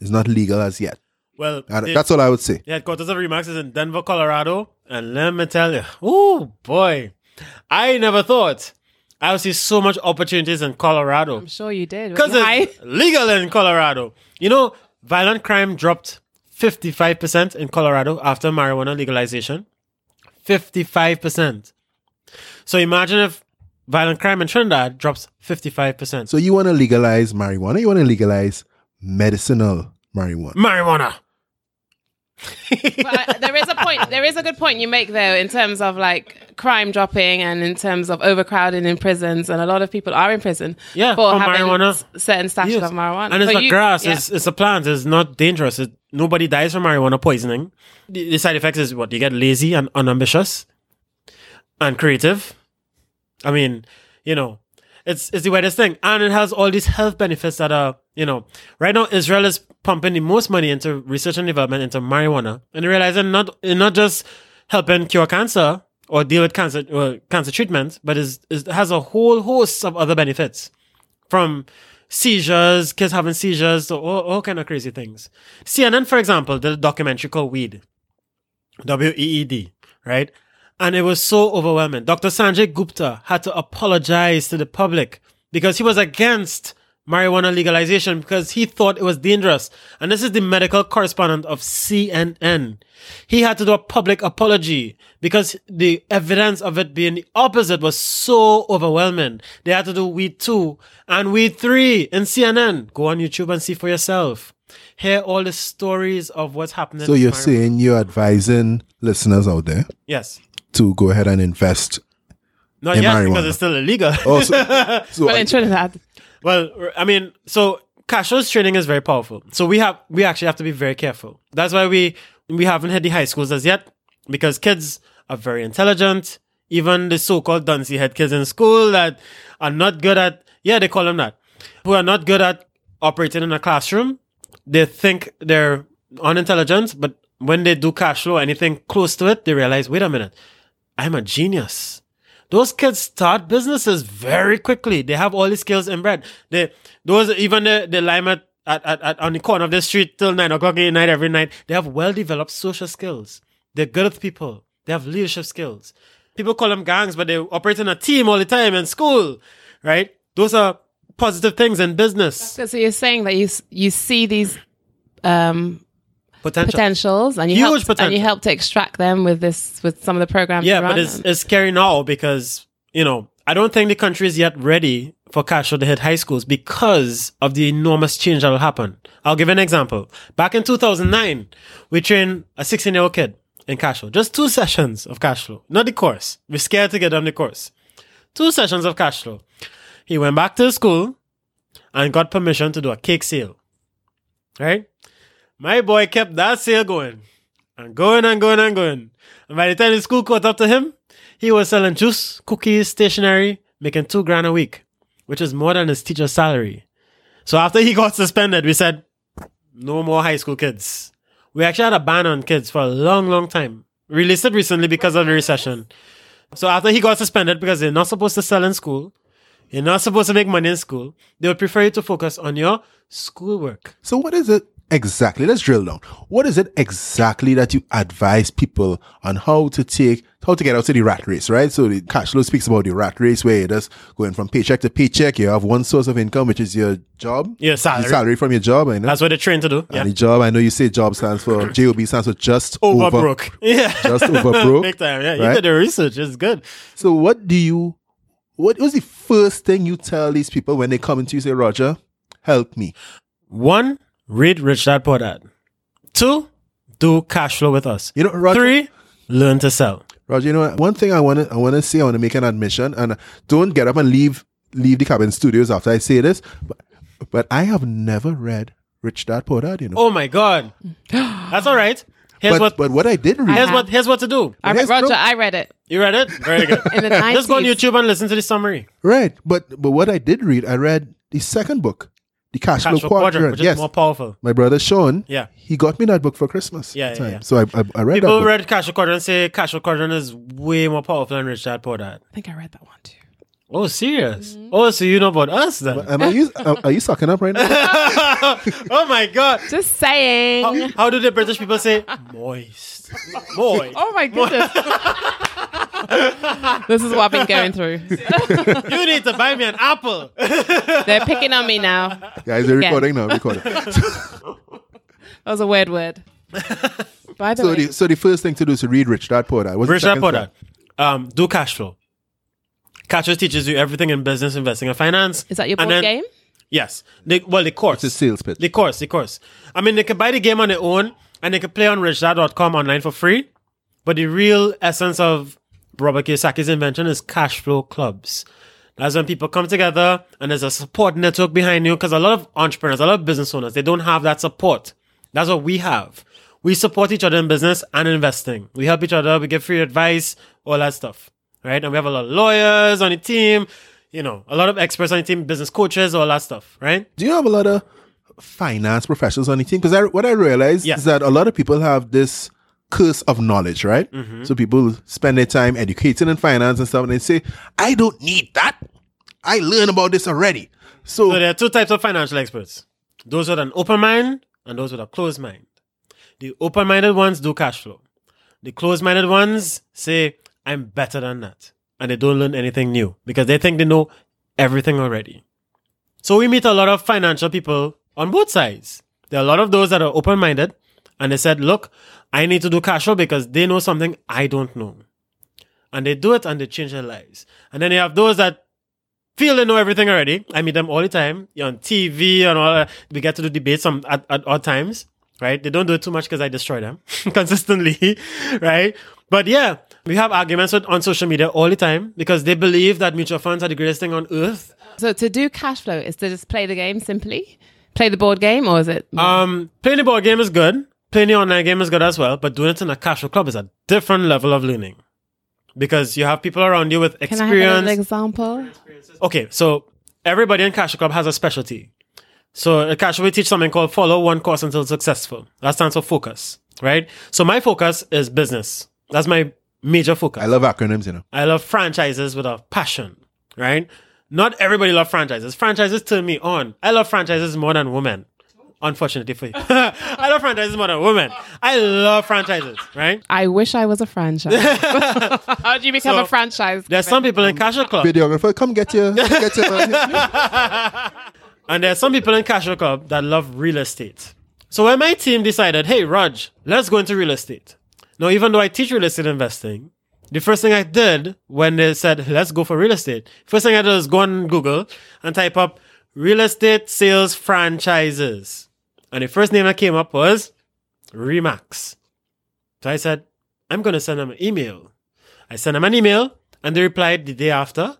it's not legal as yet. Well, And the- that's all I would say. the headquarters of RE/MAX is in Denver, Colorado. And let me tell you, oh boy, I never thought I would see so much opportunities in Colorado. I'm sure you did. Because Why? it's legal in Colorado. You know, violent crime dropped 55% in Colorado after marijuana legalization. 55%. So imagine if violent crime in Trinidad drops 55%. So you want to legalize marijuana? You want to legalize medicinal marijuana? marijuana. But, uh, there is a point. There is a good point you make though, in terms of like crime dropping and in terms of overcrowding in prisons, and a lot of people are in prison Yeah, for for having marijuana. s- certain stashes Yes. of marijuana. And it's So not you- grass. yeah. It's, it's a plant. It's not dangerous. It, nobody dies from marijuana poisoning. The, the side effects is what? You get lazy and unambitious and creative. I mean, you know, it's, it's the weirdest thing. And it has all these health benefits that are, you know, right now Israel is pumping the most money into research and development into marijuana. And realizing not, not just helping cure cancer or deal with cancer, or cancer treatment, but is, is, has a whole host of other benefits from seizures, kids having seizures, to all, all kind of crazy things. CNN, for example, a documentary called Weed, W E E D, right? And it was so overwhelming. Dr. Sanjay Gupta had to apologize to the public because he was against marijuana legalization because he thought it was dangerous. And this is the medical correspondent of CNN. He had to do a public apology because the evidence of it being the opposite was so overwhelming. They had to do weed two and weed three in CNN. Go on YouTube and see for yourself. Hear all the stories of what's happening. So you're marijuana. saying you're advising listeners out there Yes. To go ahead and invest. Not In yet marijuana. because it's still illegal. Oh, so, so well, in Trinidad. Well, I mean, so cashless trading is very powerful. So we have we actually have to be very careful. That's why we we haven't hit the high schools as yet because kids are very intelligent. Even the so-called duncy head kids in school that are not good at yeah they call them that who are not good at operating in a classroom. They think they're unintelligent, but when they do cash flow, anything close to it, they realize, wait a minute, I'm a genius. those kids start businesses very quickly. They have all the skills inbred. They those even the the lime at, at, at, on the corner of the street till nine o'clock at night every night. They have well developed social skills. They're good with people. They have leadership skills. People call them gangs, but they operate in a team all the time in school, right? Those are positive things in business. So you're saying that you you see these um, Potential. potentials and you Huge help and you help to extract them with this with some of the programs. Yeah, but it's it's scary now because you know I don't think the country is yet ready for cash flow to hit high schools because of the enormous change that will happen. I'll give an example. Back in 2009, we trained a 16 year old kid in cash flow. Just two sessions of cash flow, not the course. We're scared to get on the course. Two sessions of cash flow. He went back to school and got permission to do a cake sale. Right? My boy kept that sale going and going and going and going. And by the time the school caught up to him, he was selling juice, cookies, stationery, making two grand a week, which is more than his teacher's salary. So after he got suspended, we said, no more high school kids. We actually had a ban on kids for a long, long time. Released it recently because of the recession. So after he got suspended because they're not supposed to sell in school, you're not supposed to make money in school, they would prefer you to focus on your schoolwork. So what is it exactly? Let's drill down. What is it exactly that you advise people on how to take, how to get out of the rat race, right? So the cash flow speaks about the rat race where you're just going from paycheck to paycheck. You have one source of income, which is your job. Your salary. The salary from your job, I know. That's what they're trained to do. Yeah. And the job, I know you say job stands for, JOB stands for just Over, over, broke. Yeah. Just over broke. Big time. Yeah. You right? did the research. It's good. So what do you, what was the first thing you tell these people when they come into you say, Roger, help me? One, read Rich Dad Poor Dad. Two, do cash flow with us. You know, Roger, Three, learn to sell. Roger, you know what? One thing I want to I want to say, I want to make an admission, and uh, don't get up and leave leave the cabin studios after I say this, but, but I have never read Rich Dad Poor Dad. You know, Oh my God. That's all right. Here's but what but what I did read, here's what here's what to do. I Yes, Roger, no. I read it You read it? Very good. in the Just go on YouTube and listen to the summary. right? But but what I did read, I read the second book, the Cash, Cash Flow flow Quadrant. quadrant, which yes, is more powerful. my brother Sean, Yeah. he got me that book for Christmas. Yeah, yeah, time. yeah. So I I, I read that People book. read Cash Flow Quadrant say Cash Flow Quadrant is way more powerful than Rich Dad Poor Dad. I think I read that one too. Oh, serious? Mm-hmm. Oh, so you know about us then? Am I you, are, are you sucking up right now? oh my God. Just saying. How, how do the British people say moist? Moist. Oh my goodness. this is what I've been going through. You need to buy me an apple. They're picking on me now. Yeah, is it recording now. Recording. That was a weird word. By the so way, the so the first thing to do is to read Rich Dad Poor Dad. What's the Rich Dad Poor? Dad. Um, do cash flow. Cash flow teaches you everything in business, investing, and finance. is that your And board then- game? Yes. The, well, the course. It's a sales pitch. The course, the course. I mean, they can buy the game on their own and they can play on richdad.com online for free. But the real essence of Robert Kiyosaki's invention is cash flow clubs. That's when people come together and there's a support network behind you because a lot of entrepreneurs, a lot of business owners, they don't have that support. That's what we have. We support each other in business and investing. We help each other. We give free advice, all that stuff. Right? And we have a lot of lawyers on the team, you know, a lot of experts on the team, business coaches, all that stuff. Right? Do you have a lot of finance professionals on the team? Because I, what I realized Yeah. is that a lot of people have this curse of knowledge, right? Mm-hmm. So people spend their time educating in finance and stuff, and they say, "I don't need that. I learned about this already." So, So there are two types of financial experts those with an open mind and those with a closed mind. The open minded ones do cash flow, the closed minded ones say, I'm better than that. And they don't learn anything new because they think they know everything already. So we meet a lot of financial people on both sides. There are a lot of those that are open minded and they said, Look, I need to do cash flow because they know something I don't know. And they do it and they change their lives. And then you have those that feel they know everything already. I meet them all the time. You're on TV and all that. We get to do debates some at, at odd times, right? They don't do it too much because I destroy them consistently, right? But yeah, we have arguments with, on social media all the time because they believe that mutual funds are the greatest thing on earth. So to do cash flow is to just play the game simply, play the board game, or is it? Um, playing the board game is good. Playing the online game is good as well. But doing it in a cash flow club is a different level of learning because you have people around you with experience. Can I have an experience. example? okay, so everybody in Cash Club has a specialty. So at Cash we teach something called follow one course until successful. That stands for focus, right? So my focus is business. That's my major focus. I love acronyms, you know. I love franchises with a passion, right? Not everybody love franchises. Franchises turn me on. I love franchises more than women. Unfortunately for you. I love franchises more than women. I love franchises, right? I wish I was a franchise. How do you become So, a franchise? There's some people in Cash Flow Club, Videographer, come get your, get your man here. and there's some people in Cash Flow Club that love real estate. So when my team decided, hey, Raj, let's go into real estate. Now, even though I teach real estate investing, the first thing I did when they said, let's go for real estate, first thing I did was go on Google and type up real estate sales franchises. And the first name that came up was RE/MAX. So I said, I'm going to send them an email. I sent them an email and they replied the day after.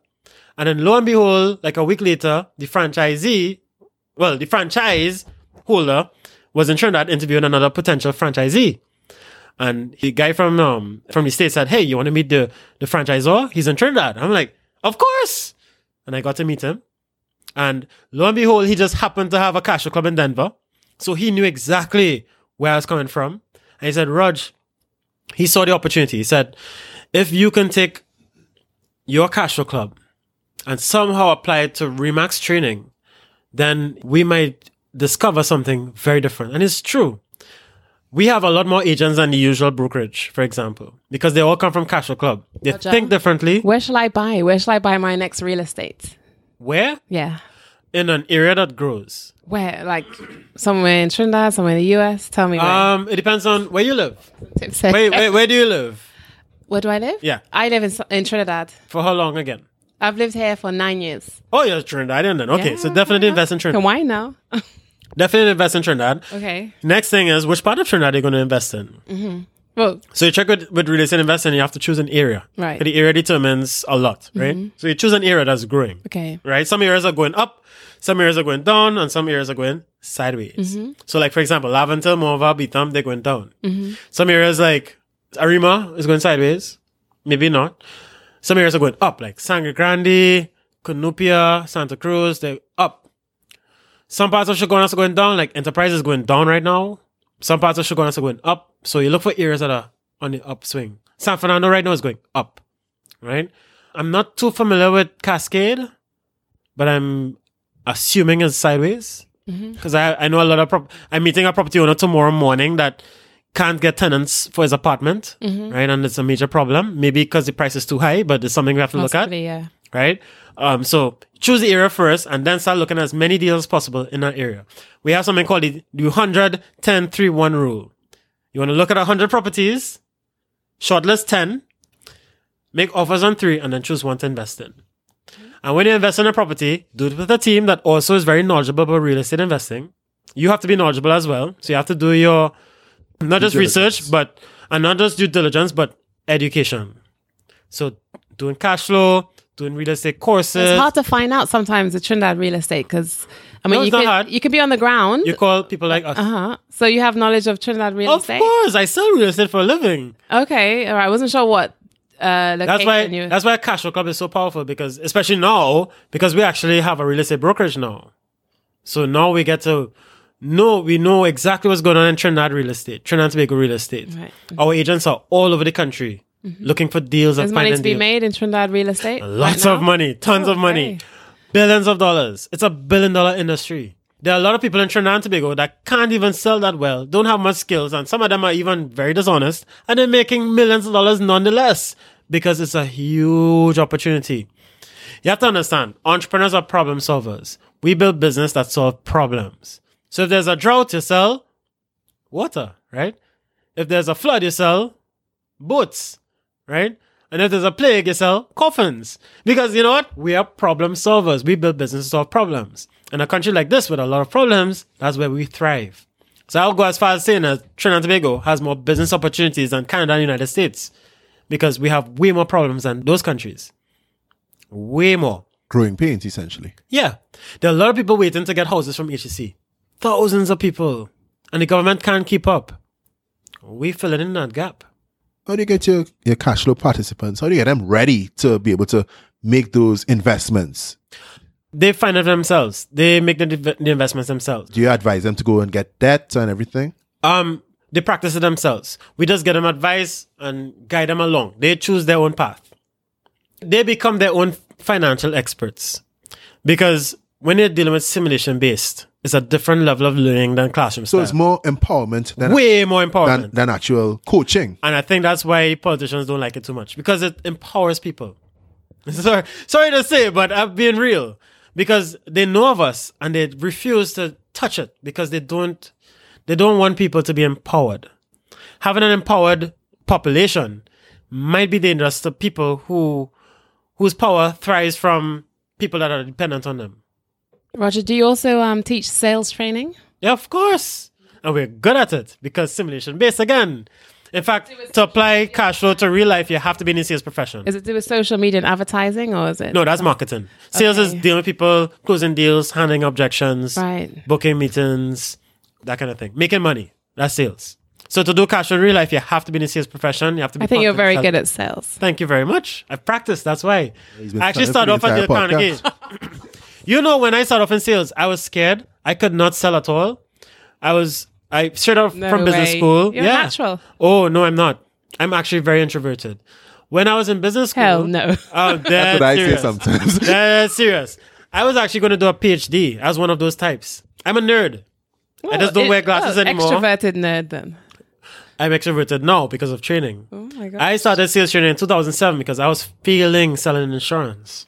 And then lo and behold, like a week later, the franchisee, well, the franchise holder was in Trinidad interviewing another potential franchisee. And the guy from um from the state said, Hey, you want to meet the, the franchisor? He's in Trinidad. I'm like, Of course. And I got to meet him. And lo and behold, he just happened to have a cash flow club in Denver. So he knew exactly where I was coming from. And he said, Raj, he saw the opportunity. He said, if you can take your cash flow club and somehow apply it to RE/MAX training, then we might discover something very different. And it's true. We have a lot more agents than the usual brokerage, for example, because they all come from cash flow club. They Roger. think differently. Where shall I buy? Where shall I buy my next real estate? Where? Yeah. In an area that grows. Where? Like somewhere in Trinidad, somewhere in the US? Tell me where. Um, it depends on where you live. Wait, wait, where do you live? Where do I live? Yeah. I live in, in Trinidad. For how long again? I've lived here for nine years. Oh, you're Trinidadian then. Okay, so Yeah. definitely invest in Trinidad. why now? Definitely invest in Trinidad. okay. Next thing is which part of Trinidad are you going to invest in? Well, So you check with, with real estate investing, you have to choose an area. Right. Mm-hmm. The area determines a lot, right? So you choose an area that's growing, okay. right? Some areas are going up, some areas are going down, and some areas are going sideways. Mm-hmm. So like, for example, Laventille, Morvant, Beetham, they're going down. Some areas like Arima is going sideways. Maybe not. Some areas are going up, like Sangre Grande, Cunupia, Santa Cruz, they're up. Some parts of Chaguanas are going down, like Enterprise is going down right now. Some parts of Chaguanas are going up. So you look for areas that are on the upswing. San Fernando right now is going up, right? I'm not too familiar with Cascade, but I'm assuming it's sideways. Because I, I know a lot of, prop- I'm meeting a property owner tomorrow morning that can't get tenants for his apartment, right? And it's a major problem. Maybe because the price is too high, but it's something we have to look at yeah. right? Um, so choose the area first and then start looking at as many deals as possible in that area. We have something called the, the 100 10 3 1 rule. You want to look at 100 properties, shortlist 10, make offers on three, and then choose one to invest in. And when you invest in a property, do it with a team that also is very knowledgeable about real estate investing. You have to be knowledgeable as well. So you have to do your, not just research, but, and not just due diligence, but education. So doing cash flow, doing real estate courses. It's hard to find out sometimes the Trinidad real estate because I mean No, you it's not could hard. you could be on the ground. you call people like us. Uh huh. So you have knowledge of Trinidad real Of estate. Of course, I sell real estate for a living. Okay. All right. I wasn't sure what uh, That's why you. that's why Cash Club is so powerful because especially now because we actually have a real estate brokerage now. So now we get to know we know exactly what's going on in Trinidad real estate, Trinidad Tobago real estate. Right. Our agents are all over the country looking for deals There's money to be deals. made in Trinidad real estate. Lots right of money, tons Oh, of money, okay. billions of dollars. It's a billion dollar industry. There are a lot of people in Trinidad and Tobago that can't even sell that well, don't have much skills, and some of them are even very dishonest, and they're making millions of dollars nonetheless because it's a huge opportunity. You have to understand, entrepreneurs are problem solvers. We build business that solve problems. So if there's a drought, you sell water, right? If there's a flood, you sell boats, right? And if there's a plague, you sell coffins. Because you know what? We are problem solvers. We build business to solve problems. In a country like this with a lot of problems, that's where we thrive. So I'll go as far as saying that Trinidad and Tobago has more business opportunities than Canada and the United States because we have way more problems than those countries. Way more. Growing pains, essentially. Yeah. There are a lot of people waiting to get houses from HEC. Thousands of people. And the government can't keep up. We filling in that gap. How do you get your, your cash flow participants? How do you get them ready to be able to make those investments? They find it themselves. They make the, the investments themselves. Do you advise them to go and get debt and everything? Um, they practice it themselves. We just get them advice and guide them along. They choose their own path. They become their own financial experts because when you're dealing with simulation based, it's a different level of learning than classroom So style. it's more empowerment than, way more important. than, than actual coaching. And I think that's why politicians don't like it too much because it empowers people. sorry, sorry to say, but I'm being real because they know of us and they refuse to touch it because they don't, they don't want people to be empowered. Having an empowered population might be dangerous to people who, whose power thrives from people that are dependent on them. Roger, do you also um, teach sales training? Yeah, of course. And we're good at it because simulation based again. In fact, to apply cash flow to real life, you have to be in the sales profession. Is it do with social media and advertising, or is it? No, that's marketing. Sales is dealing with people, closing deals, handling objections, Right. booking meetings, that kind of thing. Making money. That's sales. So to do cash flow in real life, you have to be in the sales profession. You have to be I think you're very confident good at sales. Thank you very much. I've practiced. That's why. I actually studying started off the at the entire Carnegie. you know, when I started off in sales, I was scared. I could not sell at all. I was I straight off No from business school. You're yeah. natural. Oh no, I'm not. I'm actually very introverted. When I was in business school, Hell no. Oh, That's what I say sometimes. That's serious. I was actually going to do a PhD. I was one of those types. I'm a nerd. I just don't It- wear glasses oh, anymore. Extroverted nerd then. I'm extroverted now because of training. Oh my god. I started sales training in 2007 because I was feeling selling insurance.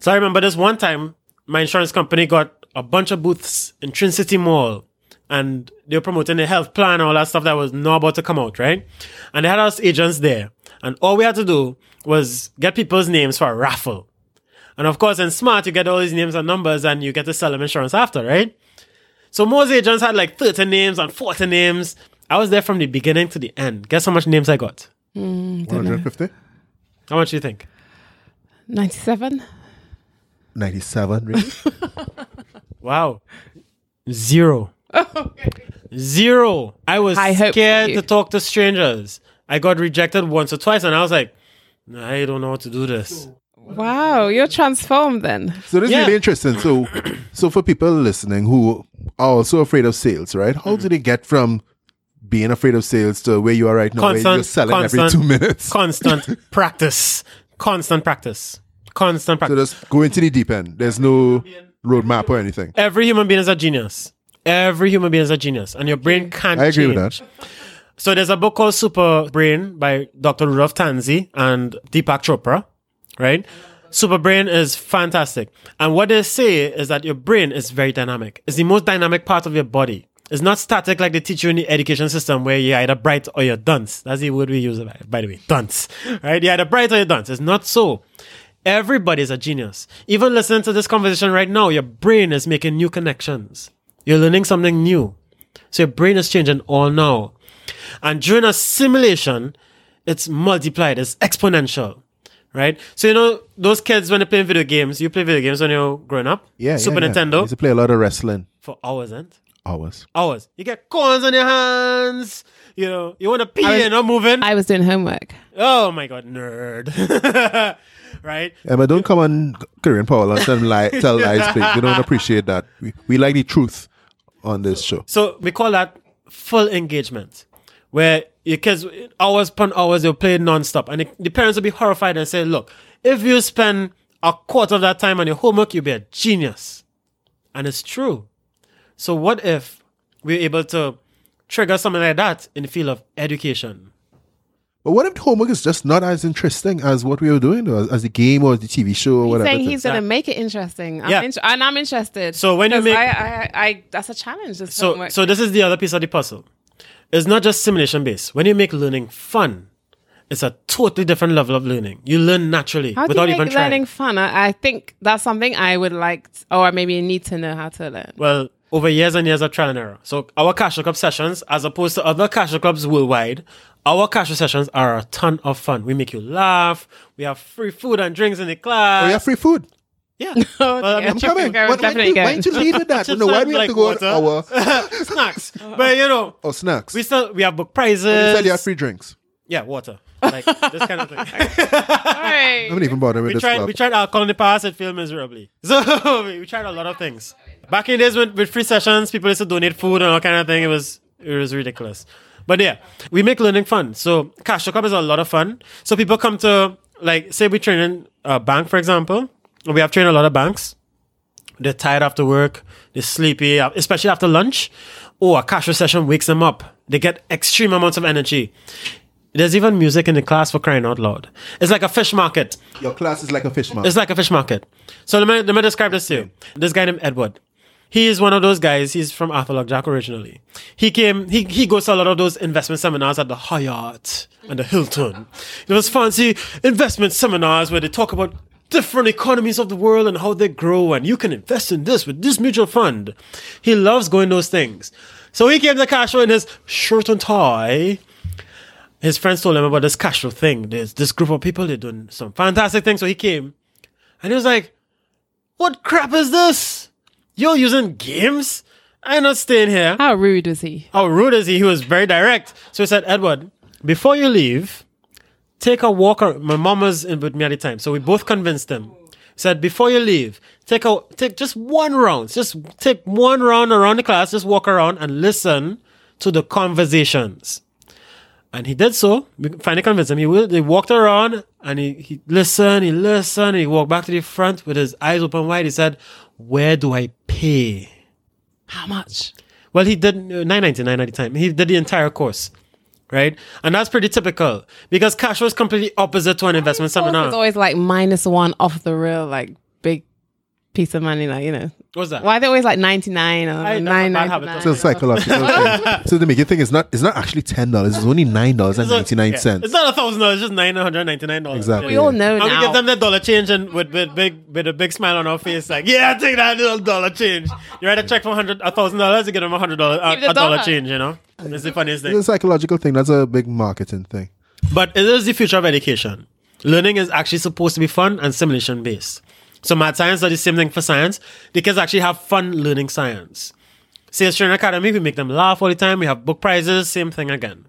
So I remember this one time, my insurance company got a bunch of booths in Trincity Mall and they were promoting the health plan and all that stuff that was not about to come out, right? And they had us agents there. And all we had to do was get people's names for a raffle. And of course, in Smart, you get all these names and numbers and you get to sell them insurance after, right? So most agents had like 30 names and 40 names. I was there from the beginning to the end. Guess how much names I got? 150? How much do you think? 97? 97, really? Wow. Zero. Zero. I was I hope scared you. to talk to strangers. I got rejected once or twice and I was like, I don't know how to do this. Wow, you're transformed then. So this is really interesting. So, so for people listening who are also afraid of sales, right? How do mm-hmm. they get from being afraid of sales to where you are right now, where you're selling every constant, two minutes? Constant practice. Constant practice. Constant practice. So practice. just go into the deep end. There's no roadmap or anything. Every human being is a genius. Every human being is a genius. And your brain can't I agree with that. So there's a book called Super Brain by Dr. Rudolph Tanzi and Deepak Chopra, right? Super Brain is fantastic. And what they say is that your brain is very dynamic. It's the most dynamic part of your body. It's not static like they teach you in the education system where you're either bright or you're dunce. That's the word we use, by- by the way, dunce, right? You're either bright or you're dunce. It's not so. Everybody's a genius. Even listening to this conversation right now, your brain is making new connections. You're learning something new. So your brain is changing all now. And during a simulation, it's multiplied, it's exponential. Right? So you know those kids when they play video games, you play video games when you're growing up? Yeah, Super yeah, yeah. I Nintendo used to play a lot of wrestling. for hours and Hours. hours. You get corns on your hands. You know, you want to pee I was- and not moving. I was doing homework. oh my god, nerd. right? Emma, don't come on Caribbean Power Lunch and lie, tell lies, please. We don't appreciate that. We, we like the truth on this show. So we call that full engagement, where your kids hours upon hours they'll play nonstop, and the, the parents will be horrified and say, "Look, if you spend a quarter of that time on your homework, you'll be a genius," and it's true. So what if we're able to trigger something like that in the field of education? But what if homework is just not as interesting as what we were doing, or as the game or the TV show or He's whatever? saying it is? he's going to make it interesting. I'm Yeah. int- and I'm interested. So when you make- I, I, I, that's a challenge. This So, homework. so this is the other piece of the puzzle. It's not just simulation based. When you make learning fun, it's a totally different level of learning. You learn naturally how do without you even make trying. learning fun? I, I think that's something I would like, oh, t- or maybe need to know how to learn. Well, over years and years of trial and error. So our Cash Club sessions, as opposed to other Cash Clubs worldwide, our Cash sessions are a ton of fun. We make you laugh. We have free food and drinks in the class. Oh, yeah, free food. Yeah. Oh, Well, dear. I'm I'm coming. Go, Why, why, why don't you lead with that? Just no, why like do we have to go on water. our snacks. But you know, oh, snacks? we still we have book prizes. you said you have free drinks. Yeah, water. Like this kind of thing. Hey. I'm not even bothering with we this tried club. we tried alcohol in the past, it failed miserably. So we tried a lot of things. Back in the days with, with free sessions, people used to donate food and all kind of thing. It was it was ridiculous. But yeah, we make learning fun. So Cash Club is a lot of fun. So people come to like say we train in a bank, for example. We have trained a lot of banks. They're tired after work. They're sleepy, uh, especially after lunch. Or a cash session wakes them up. They get extreme amounts of energy. There's even music in the class for crying out loud. It's like a fish market. Your class is like a fish market. It's like a fish market. So let me, let me describe this to you. This guy named Edward. He is one of those guys. He's from Arthur Jack originally. He came, he, he goes to a lot of those investment seminars at the Hyatt and the Hilton. Those fancy investment seminars where they talk about different economies of the world and how they grow and you can invest in this with this mutual fund. He loves going those things. So he came to Cashflow in his shirt and tie. His friends told him about this Cashflow thing. There's this group of people, they're doing some fantastic things. So he came and he was like, What crap is this? You're using games? I'm not staying here. How rude was he? How rude is he? He was very direct. So he said, Edward, before you leave, take a walk. Around. My mom was in with me at the time, so we both convinced him. He said, before you leave, take a take just one round. Just take one round around the class. Just walk around and listen to the conversations. And he did so. We finally convinced him. He walked around and he, he listened, he listened, he walked back to the front with his eyes open wide. He said, Where do I pay? How much? Well, he did uh, nine ninety nine at the time. He did the entire course, right? And that's pretty typical because cash was completely opposite to an investment It's seminar. always like minus one off the real, like piece of money, like you know. What's that? Why are they always like ninety nine or I- nine bad habit. ninety It's a psychological thing. So to make you think it's not it's not actually ten dollars, it's only nine dollars and ninety nine yeah. cents. It's not a thousand dollars, it's just nine hundred ninety nine dollars. Exactly. We all know And we now. give them the dollar change and with, with big with a big smile on our face, like, yeah, take that little dollar change. You write a check for hundred a thousand dollars, you get them a hundred dollars a, a dollar dollar. change, you know? It's the funniest thing. It's thing. a psychological thing. That's a big marketing thing. But it is the future of education. Learning is actually supposed to be fun and simulation based. So Mad Science does the same thing for science. The kids actually have fun learning science. Sales Training Academy, we make them laugh all the time. We have book prizes, same thing again.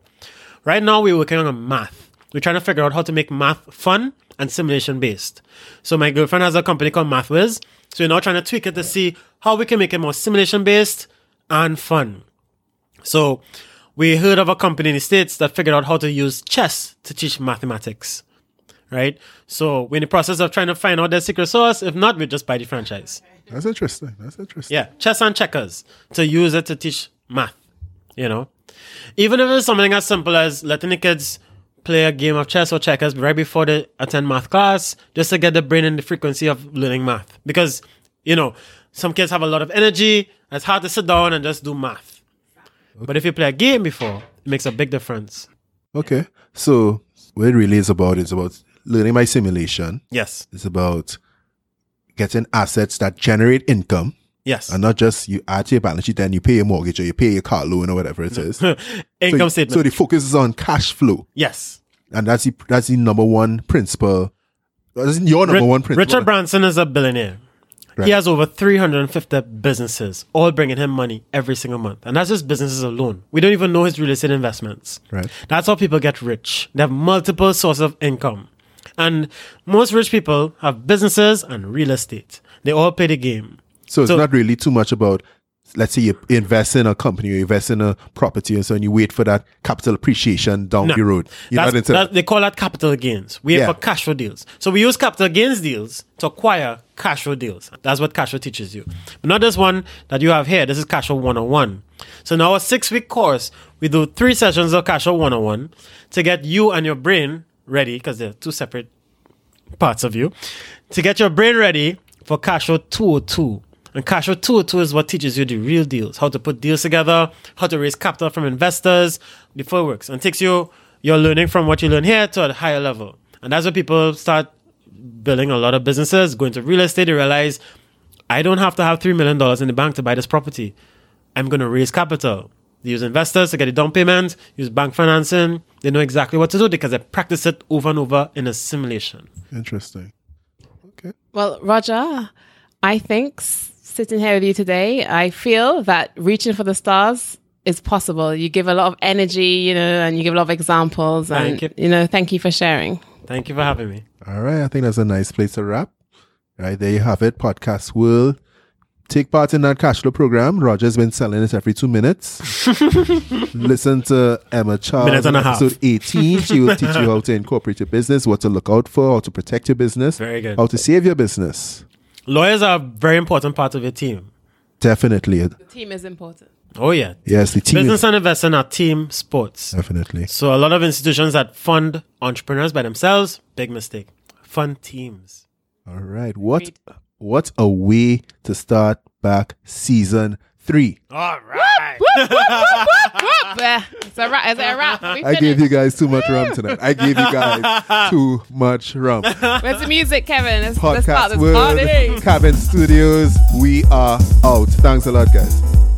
Right now, we're working on math. We're trying to figure out how to make math fun and simulation based. So my girlfriend has a company called MathWiz. So we're now trying to tweak it to see how we can make it more simulation based and fun. So we heard of a company in the States that figured out how to use chess to teach mathematics. Right? So we're in the process of trying to find out their secret sauce. If not, we just buy the franchise. That's interesting. That's interesting. Yeah, chess and checkers to use it to teach math. You know, even if it's something as simple as letting the kids play a game of chess or checkers right before they attend math class, just to get the brain in the frequency of learning math. Because you know, some kids have a lot of energy. It's hard to sit down and just do math. But if you play a game before, it makes a big difference. Okay. So what it really is about is about learning by simulation. Yes, It's about getting assets that generate income yes. and not just you add to your balance sheet and you pay your mortgage or you pay your car loan or whatever it is. so, Income statement. so the focus is on cash flow. yes. And that's the that's the number one principle. That's your number one principle. Richard Branson is a billionaire. Right. He has over 350 businesses, all bringing him money every single month. And that's just businesses alone. We don't even know his real estate investments. Right. That's how people get rich. They have multiple sources of income. And most rich people have businesses and real estate. They all play the game. So it's So- not really too much about, let's say you invest in a company or you invest in a property and so on, you wait for that capital appreciation down No. the road. You're not into that- they call that capital gains. We Yeah. have for cash flow deals. So we use capital gains deals to acquire cash flow deals. That's what cash flow teaches you. But not this one that you have here. This is cash flow 101. So in our six week course, we do three sessions of cash flow 101 to get you and your brain ready, because they're two separate parts of you, to get your brain ready for cash flow 202. And cash flow 202 is what teaches you the real deals, how to put deals together, how to raise capital from investors, before it works. And takes you, you're learning from what you learn here to a higher level. And that's when people start building a lot of businesses, going to real estate, they realize, I don't have to have $3 million in the bank to buy this property. I'm going to raise capital. They use investors to get a down payment, use bank financing. They know exactly what to do because they practice it over and over in a simulation. Interesting. Okay. Well, Roger, I think sitting here with you today, I feel that reaching for the stars is possible. You give a lot of energy, you know, and you give a lot of examples. Thank and, you. you know, thank you for sharing. Thank you for having me. All right. I think that's a nice place to wrap. Right. There you have it. Podcast World. Take part in that cash flow program. Roger's been selling it every two minutes. Listen to Emma Charles Minute and a half. episode 18. She will teach you how to incorporate your business, what to look out for, how to protect your business, Very good. how to save your business. Lawyers are a very important part of your team. Definitely. The team is important. Oh yeah. Yes, the team Business is and investing are team sports. definitely. So a lot of institutions that fund entrepreneurs by themselves, big mistake. Fund teams. All right. What Agreed. What a way to start back season three. All right. Whoop, whoop, whoop, whoop, whoop. It's a wrap. Is it a wrap? We I gave you guys too much rum tonight. I gave you guys too much rum. Where's the music, Kevin? Let's, let's start Podcast this party. World, Cabin Studios. We are out. Thanks a lot, guys.